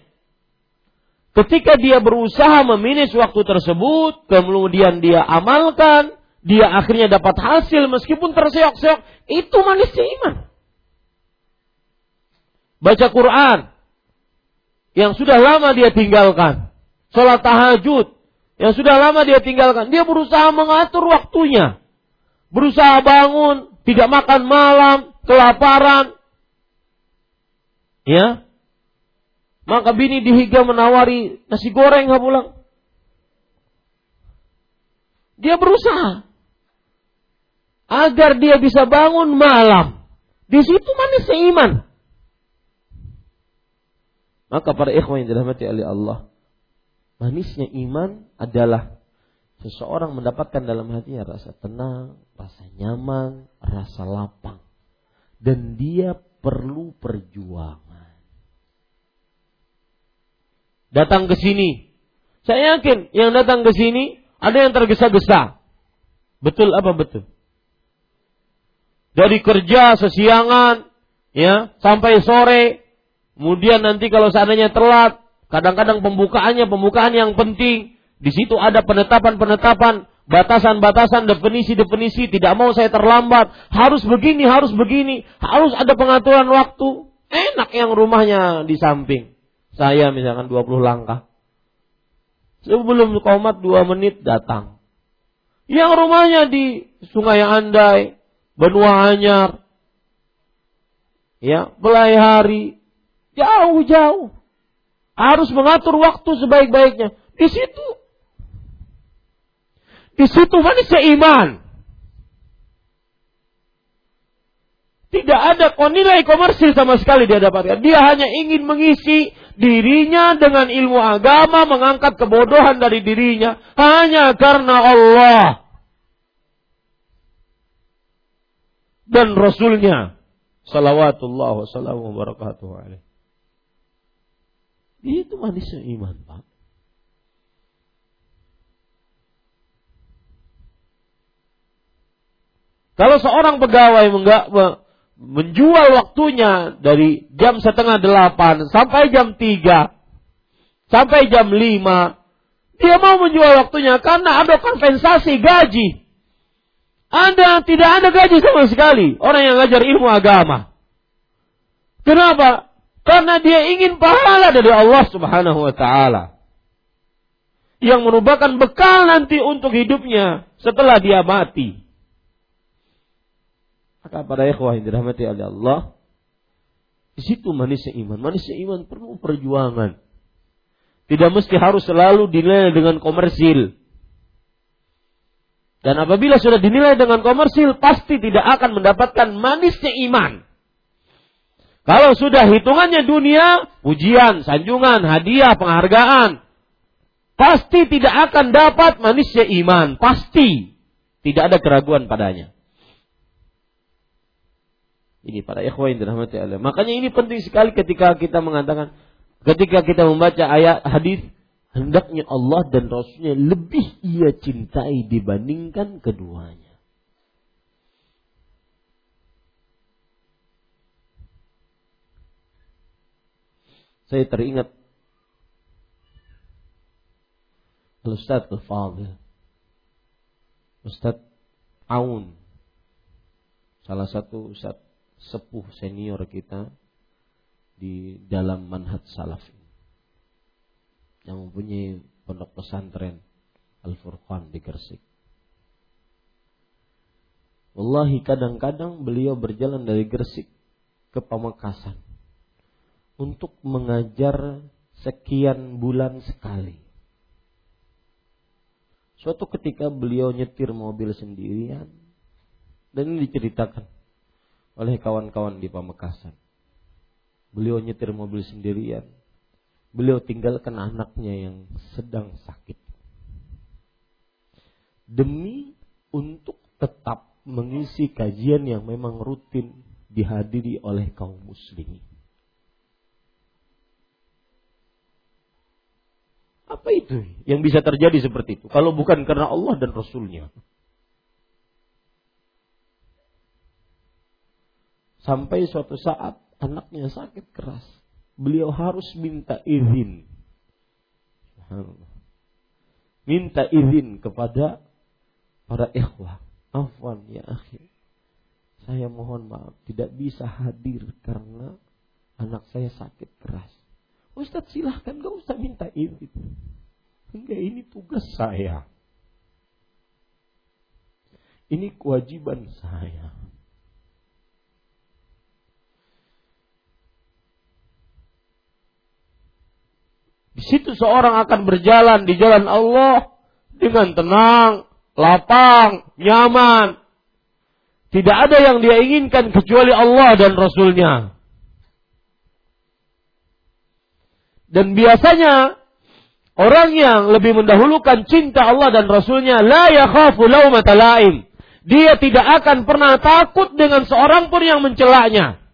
Ketika dia berusaha meminit waktu tersebut, kemudian dia amalkan, dia akhirnya dapat hasil meskipun terseok-seok, itu manisnya iman. Baca Quran yang sudah lama dia tinggalkan, sholat tahajud yang sudah lama dia tinggalkan. Dia berusaha mengatur waktunya. Berusaha bangun, tidak makan malam, kelaparan. Ya. Maka bini dihiga menawari nasi goreng nggak pulang. Dia berusaha agar dia bisa bangun malam. Di situ manisnya iman. Maka para ikhwan yang dirahmati oleh Allah, Manisnya iman adalah seseorang mendapatkan dalam hatinya rasa tenang, rasa nyaman, rasa lapang. Dan dia perlu perjuangan. Datang ke sini. Saya yakin yang datang ke sini ada yang tergesa-gesa. Betul apa betul? Dari kerja sesiangan, ya, sampai sore. Kemudian nanti kalau seandainya telat, Kadang-kadang pembukaannya pembukaan yang penting. Di situ ada penetapan-penetapan, batasan-batasan, definisi-definisi. Tidak mau saya terlambat. Harus begini, harus begini. Harus ada pengaturan waktu. Enak yang rumahnya di samping. Saya misalkan 20 langkah. Sebelum komat 2 menit datang. Yang rumahnya di Sungai Andai, Benua Anyar, ya, Belai Hari, jauh-jauh. Harus mengatur waktu sebaik-baiknya. Di situ. Di situ manisnya iman. Tidak ada nilai komersil sama sekali dia dapatkan. Dia hanya ingin mengisi dirinya dengan ilmu agama, mengangkat kebodohan dari dirinya hanya karena Allah dan Rasulnya. Salawatullah wassalamu wabarakatuh itu manisnya iman, Pak. Kalau seorang pegawai enggak menjual waktunya dari jam setengah delapan sampai jam tiga, sampai jam lima, dia mau menjual waktunya karena ada kompensasi gaji. Anda tidak ada gaji sama sekali orang yang ngajar ilmu agama. Kenapa? Karena dia ingin pahala dari Allah Subhanahu wa taala. Yang merupakan bekal nanti untuk hidupnya setelah dia mati. Maka para ikhwah yang dirahmati oleh Allah, di situ manisnya iman. Manisnya iman perlu perjuangan. Tidak mesti harus selalu dinilai dengan komersil. Dan apabila sudah dinilai dengan komersil, pasti tidak akan mendapatkan manisnya iman. Kalau sudah hitungannya dunia, pujian, sanjungan, hadiah, penghargaan, pasti tidak akan dapat manisnya iman. Pasti tidak ada keraguan padanya. Ini para ikhwan dirahmati Allah. Makanya ini penting sekali ketika kita mengatakan, ketika kita membaca ayat hadis, hendaknya Allah dan Rasulnya lebih ia cintai dibandingkan keduanya. Saya teringat Ustaz Al-Fadhil Ustaz Aun Salah satu Ustaz sepuh senior kita di dalam manhaj salaf yang mempunyai pondok pesantren Al-Furqan di Gresik. Wallahi kadang-kadang beliau berjalan dari Gresik ke Pamekasan untuk mengajar sekian bulan sekali. Suatu ketika beliau nyetir mobil sendirian dan ini diceritakan oleh kawan-kawan di Pamekasan. Beliau nyetir mobil sendirian. Beliau tinggalkan anaknya yang sedang sakit. Demi untuk tetap mengisi kajian yang memang rutin dihadiri oleh kaum muslimin. Apa itu yang bisa terjadi seperti itu? Kalau bukan karena Allah dan Rasulnya. Sampai suatu saat anaknya sakit keras. Beliau harus minta izin. Minta izin kepada para ikhwah. Afwan ya akhir. Saya mohon maaf tidak bisa hadir karena anak saya sakit keras. Ustadz silahkan gak usah minta izin. Enggak ini tugas saya. Ini kewajiban saya. Di situ seorang akan berjalan di jalan Allah dengan tenang, lapang, nyaman. Tidak ada yang dia inginkan kecuali Allah dan Rasulnya. Dan biasanya orang yang lebih mendahulukan cinta Allah dan Rasulnya la yakhafu laumata laim. Dia tidak akan pernah takut dengan seorang pun yang mencelaknya.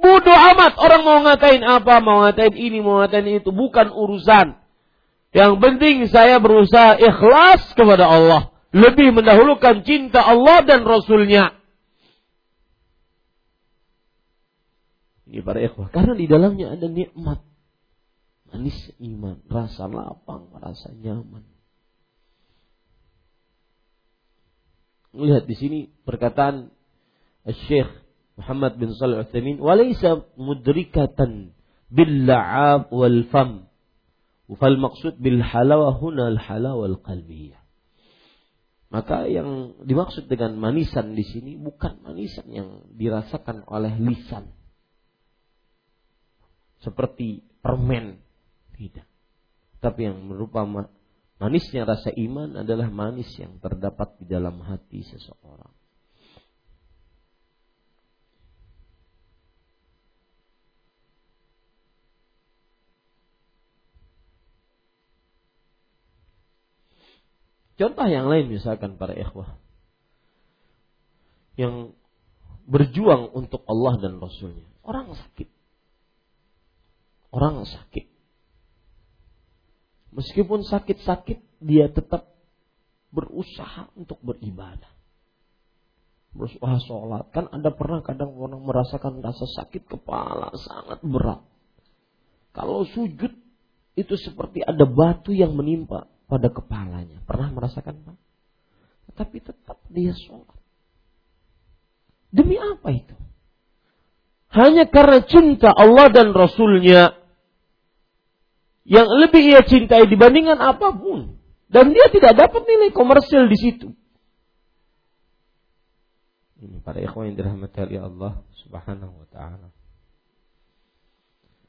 Bodoh amat orang mau ngatain apa, mau ngatain ini, mau ngatain itu. Bukan urusan. Yang penting saya berusaha ikhlas kepada Allah. Lebih mendahulukan cinta Allah dan Rasulnya. Ini para ikhwah. Karena di dalamnya ada nikmat. Manis iman. Rasa lapang, rasa nyaman. Lihat di sini perkataan Syekh Muhammad bin Shalih Utsaimin walaysa mudrikatan bil la'ab wal fam. Fal maqsud bil halawa huna al halawa al qalbiyah maka yang dimaksud dengan manisan di sini bukan manisan yang dirasakan oleh lisan. Seperti permen. Tidak. Tapi yang merupa manisnya rasa iman adalah manis yang terdapat di dalam hati seseorang Contoh yang lain misalkan para ikhwah yang berjuang untuk Allah dan Rasulnya. Orang sakit. Orang sakit. Meskipun sakit-sakit, dia tetap berusaha untuk beribadah. Berusaha sholat. Kan ada pernah kadang orang merasakan rasa sakit kepala sangat berat. Kalau sujud, itu seperti ada batu yang menimpa pada kepalanya. Pernah merasakan Pak? Tapi tetap dia sholat. Demi apa itu? Hanya karena cinta Allah dan Rasulnya yang lebih ia cintai dibandingkan apa pun. Dan dia tidak dapat nilai komersil di situ. Ini para ikhwan yang dirahmati oleh Allah subhanahu wa ta'ala.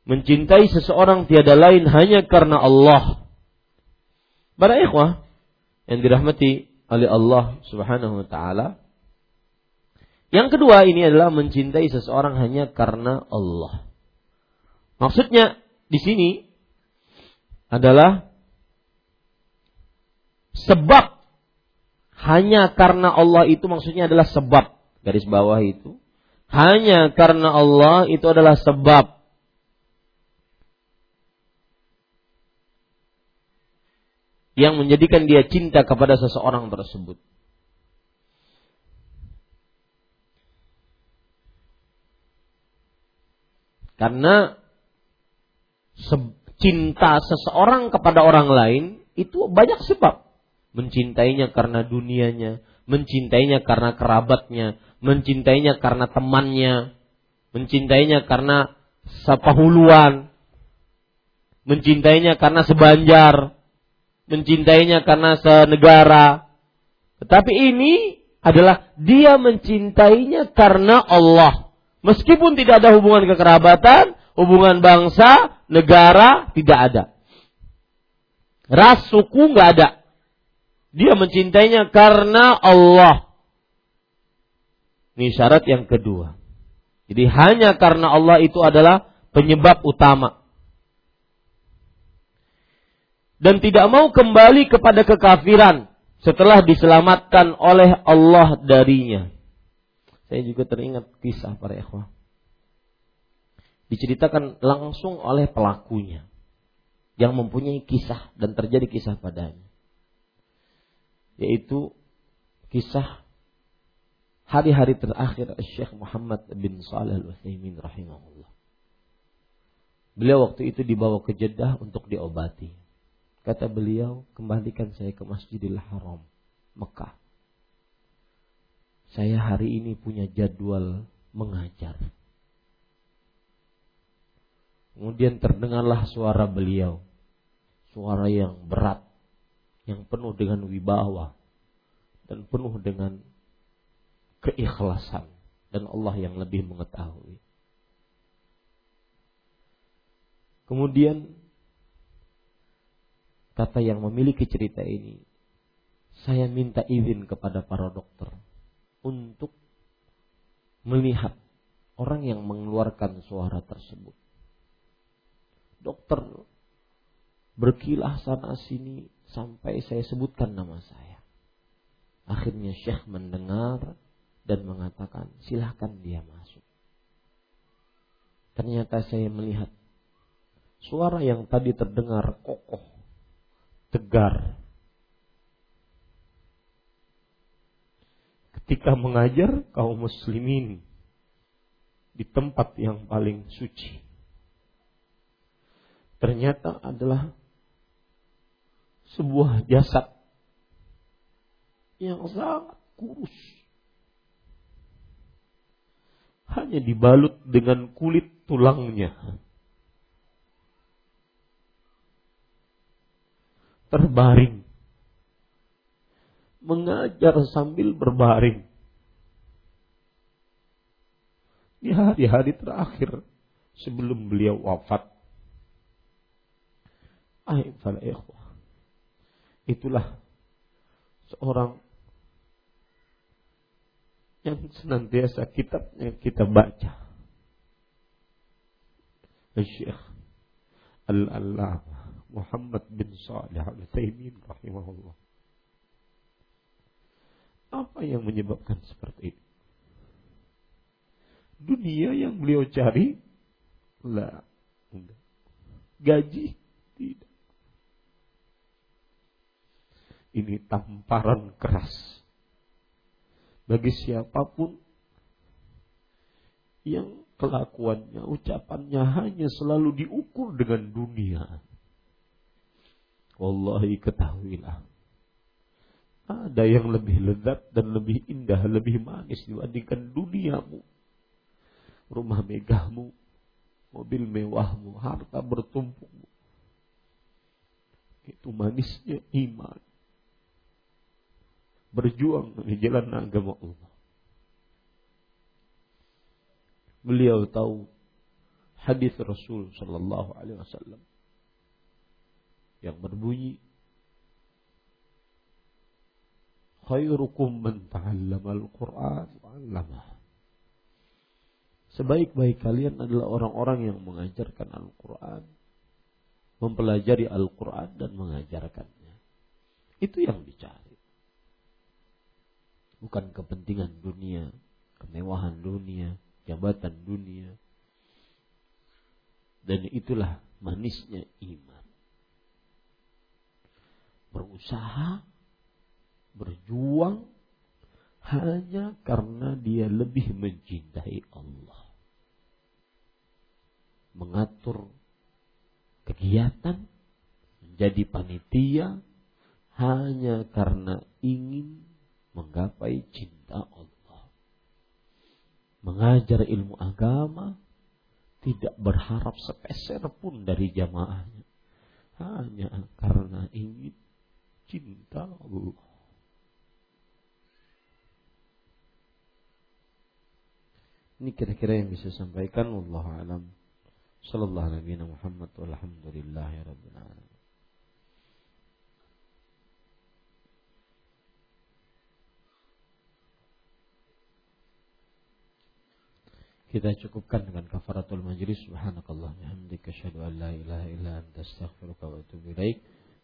Mencintai seseorang tiada lain hanya karena Allah Para ikhwah yang dirahmati oleh Allah Subhanahu wa taala. Yang kedua ini adalah mencintai seseorang hanya karena Allah. Maksudnya di sini adalah sebab hanya karena Allah itu maksudnya adalah sebab garis bawah itu hanya karena Allah itu adalah sebab yang menjadikan dia cinta kepada seseorang tersebut. Karena cinta seseorang kepada orang lain itu banyak sebab. Mencintainya karena dunianya, mencintainya karena kerabatnya, mencintainya karena temannya, mencintainya karena sepahuluan, mencintainya karena sebanjar, mencintainya karena senegara. Tetapi ini adalah dia mencintainya karena Allah. Meskipun tidak ada hubungan kekerabatan, hubungan bangsa, negara, tidak ada. Ras, suku nggak ada. Dia mencintainya karena Allah. Ini syarat yang kedua. Jadi hanya karena Allah itu adalah penyebab utama. Dan tidak mau kembali kepada kekafiran setelah diselamatkan oleh Allah darinya. Saya juga teringat kisah para ikhwah. Diceritakan langsung oleh pelakunya yang mempunyai kisah dan terjadi kisah padanya. Yaitu kisah hari-hari terakhir Syekh Muhammad bin Salih Al-Utsaimin rahimahullah. Beliau waktu itu dibawa ke Jeddah untuk diobati. Kata beliau, kembalikan saya ke Masjidil Haram, Mekah. Saya hari ini punya jadwal mengajar. Kemudian terdengarlah suara beliau suara yang berat, yang penuh dengan wibawa dan penuh dengan keikhlasan dan Allah yang lebih mengetahui. Kemudian kata yang memiliki cerita ini, saya minta izin kepada para dokter untuk melihat orang yang mengeluarkan suara tersebut. Dokter berkilah sana sini sampai saya sebutkan nama saya. Akhirnya Syekh mendengar dan mengatakan, silahkan dia masuk. Ternyata saya melihat suara yang tadi terdengar kokoh, tegar. Ketika mengajar kaum muslimin di tempat yang paling suci. Ternyata adalah sebuah jasad yang sangat kurus. Hanya dibalut dengan kulit tulangnya. Terbaring. Mengajar sambil berbaring. Di hari-hari terakhir sebelum beliau wafat. Itulah seorang yang senantiasa kitabnya kita baca. Syekh Al-Allamah Muhammad bin Salih Al-Taimin rahimahullah. Apa yang menyebabkan seperti itu? Dunia yang beliau cari, lah, gaji tidak. Ini tamparan keras bagi siapa pun yang kelakuannya, ucapannya hanya selalu diukur dengan dunia. Wallahi ketahuilah. Ada yang lebih lezat dan lebih indah, lebih manis dibandingkan duniamu. Rumah megahmu, mobil mewahmu, harta bertumpukmu. Itu manisnya iman berjuang di jalan agama Allah. Beliau tahu hadis Rasul Shallallahu Alaihi Wasallam yang berbunyi khairukum man al Qur'an Sebaik-baik kalian adalah orang-orang yang mengajarkan Al-Quran, mempelajari Al-Quran dan mengajarkannya. Itu yang dicari bukan kepentingan dunia, kemewahan dunia, jabatan dunia. Dan itulah manisnya iman. Berusaha, berjuang hanya karena dia lebih mencintai Allah. Mengatur kegiatan, menjadi panitia hanya karena ingin menggapai cinta Allah. Mengajar ilmu agama tidak berharap sepeser pun dari jamaahnya. Hanya karena ingin cinta Allah. Ini kira-kira yang bisa sampaikan Allah alam. Sallallahu alaihi Muhammad walhamdulillahi rabbil alamin. Kita cukupkan dengan kafaratul majlis. Subhanakallah bihamdika asyhadu an la ilaha illa anta astaghfiruka wa atubu.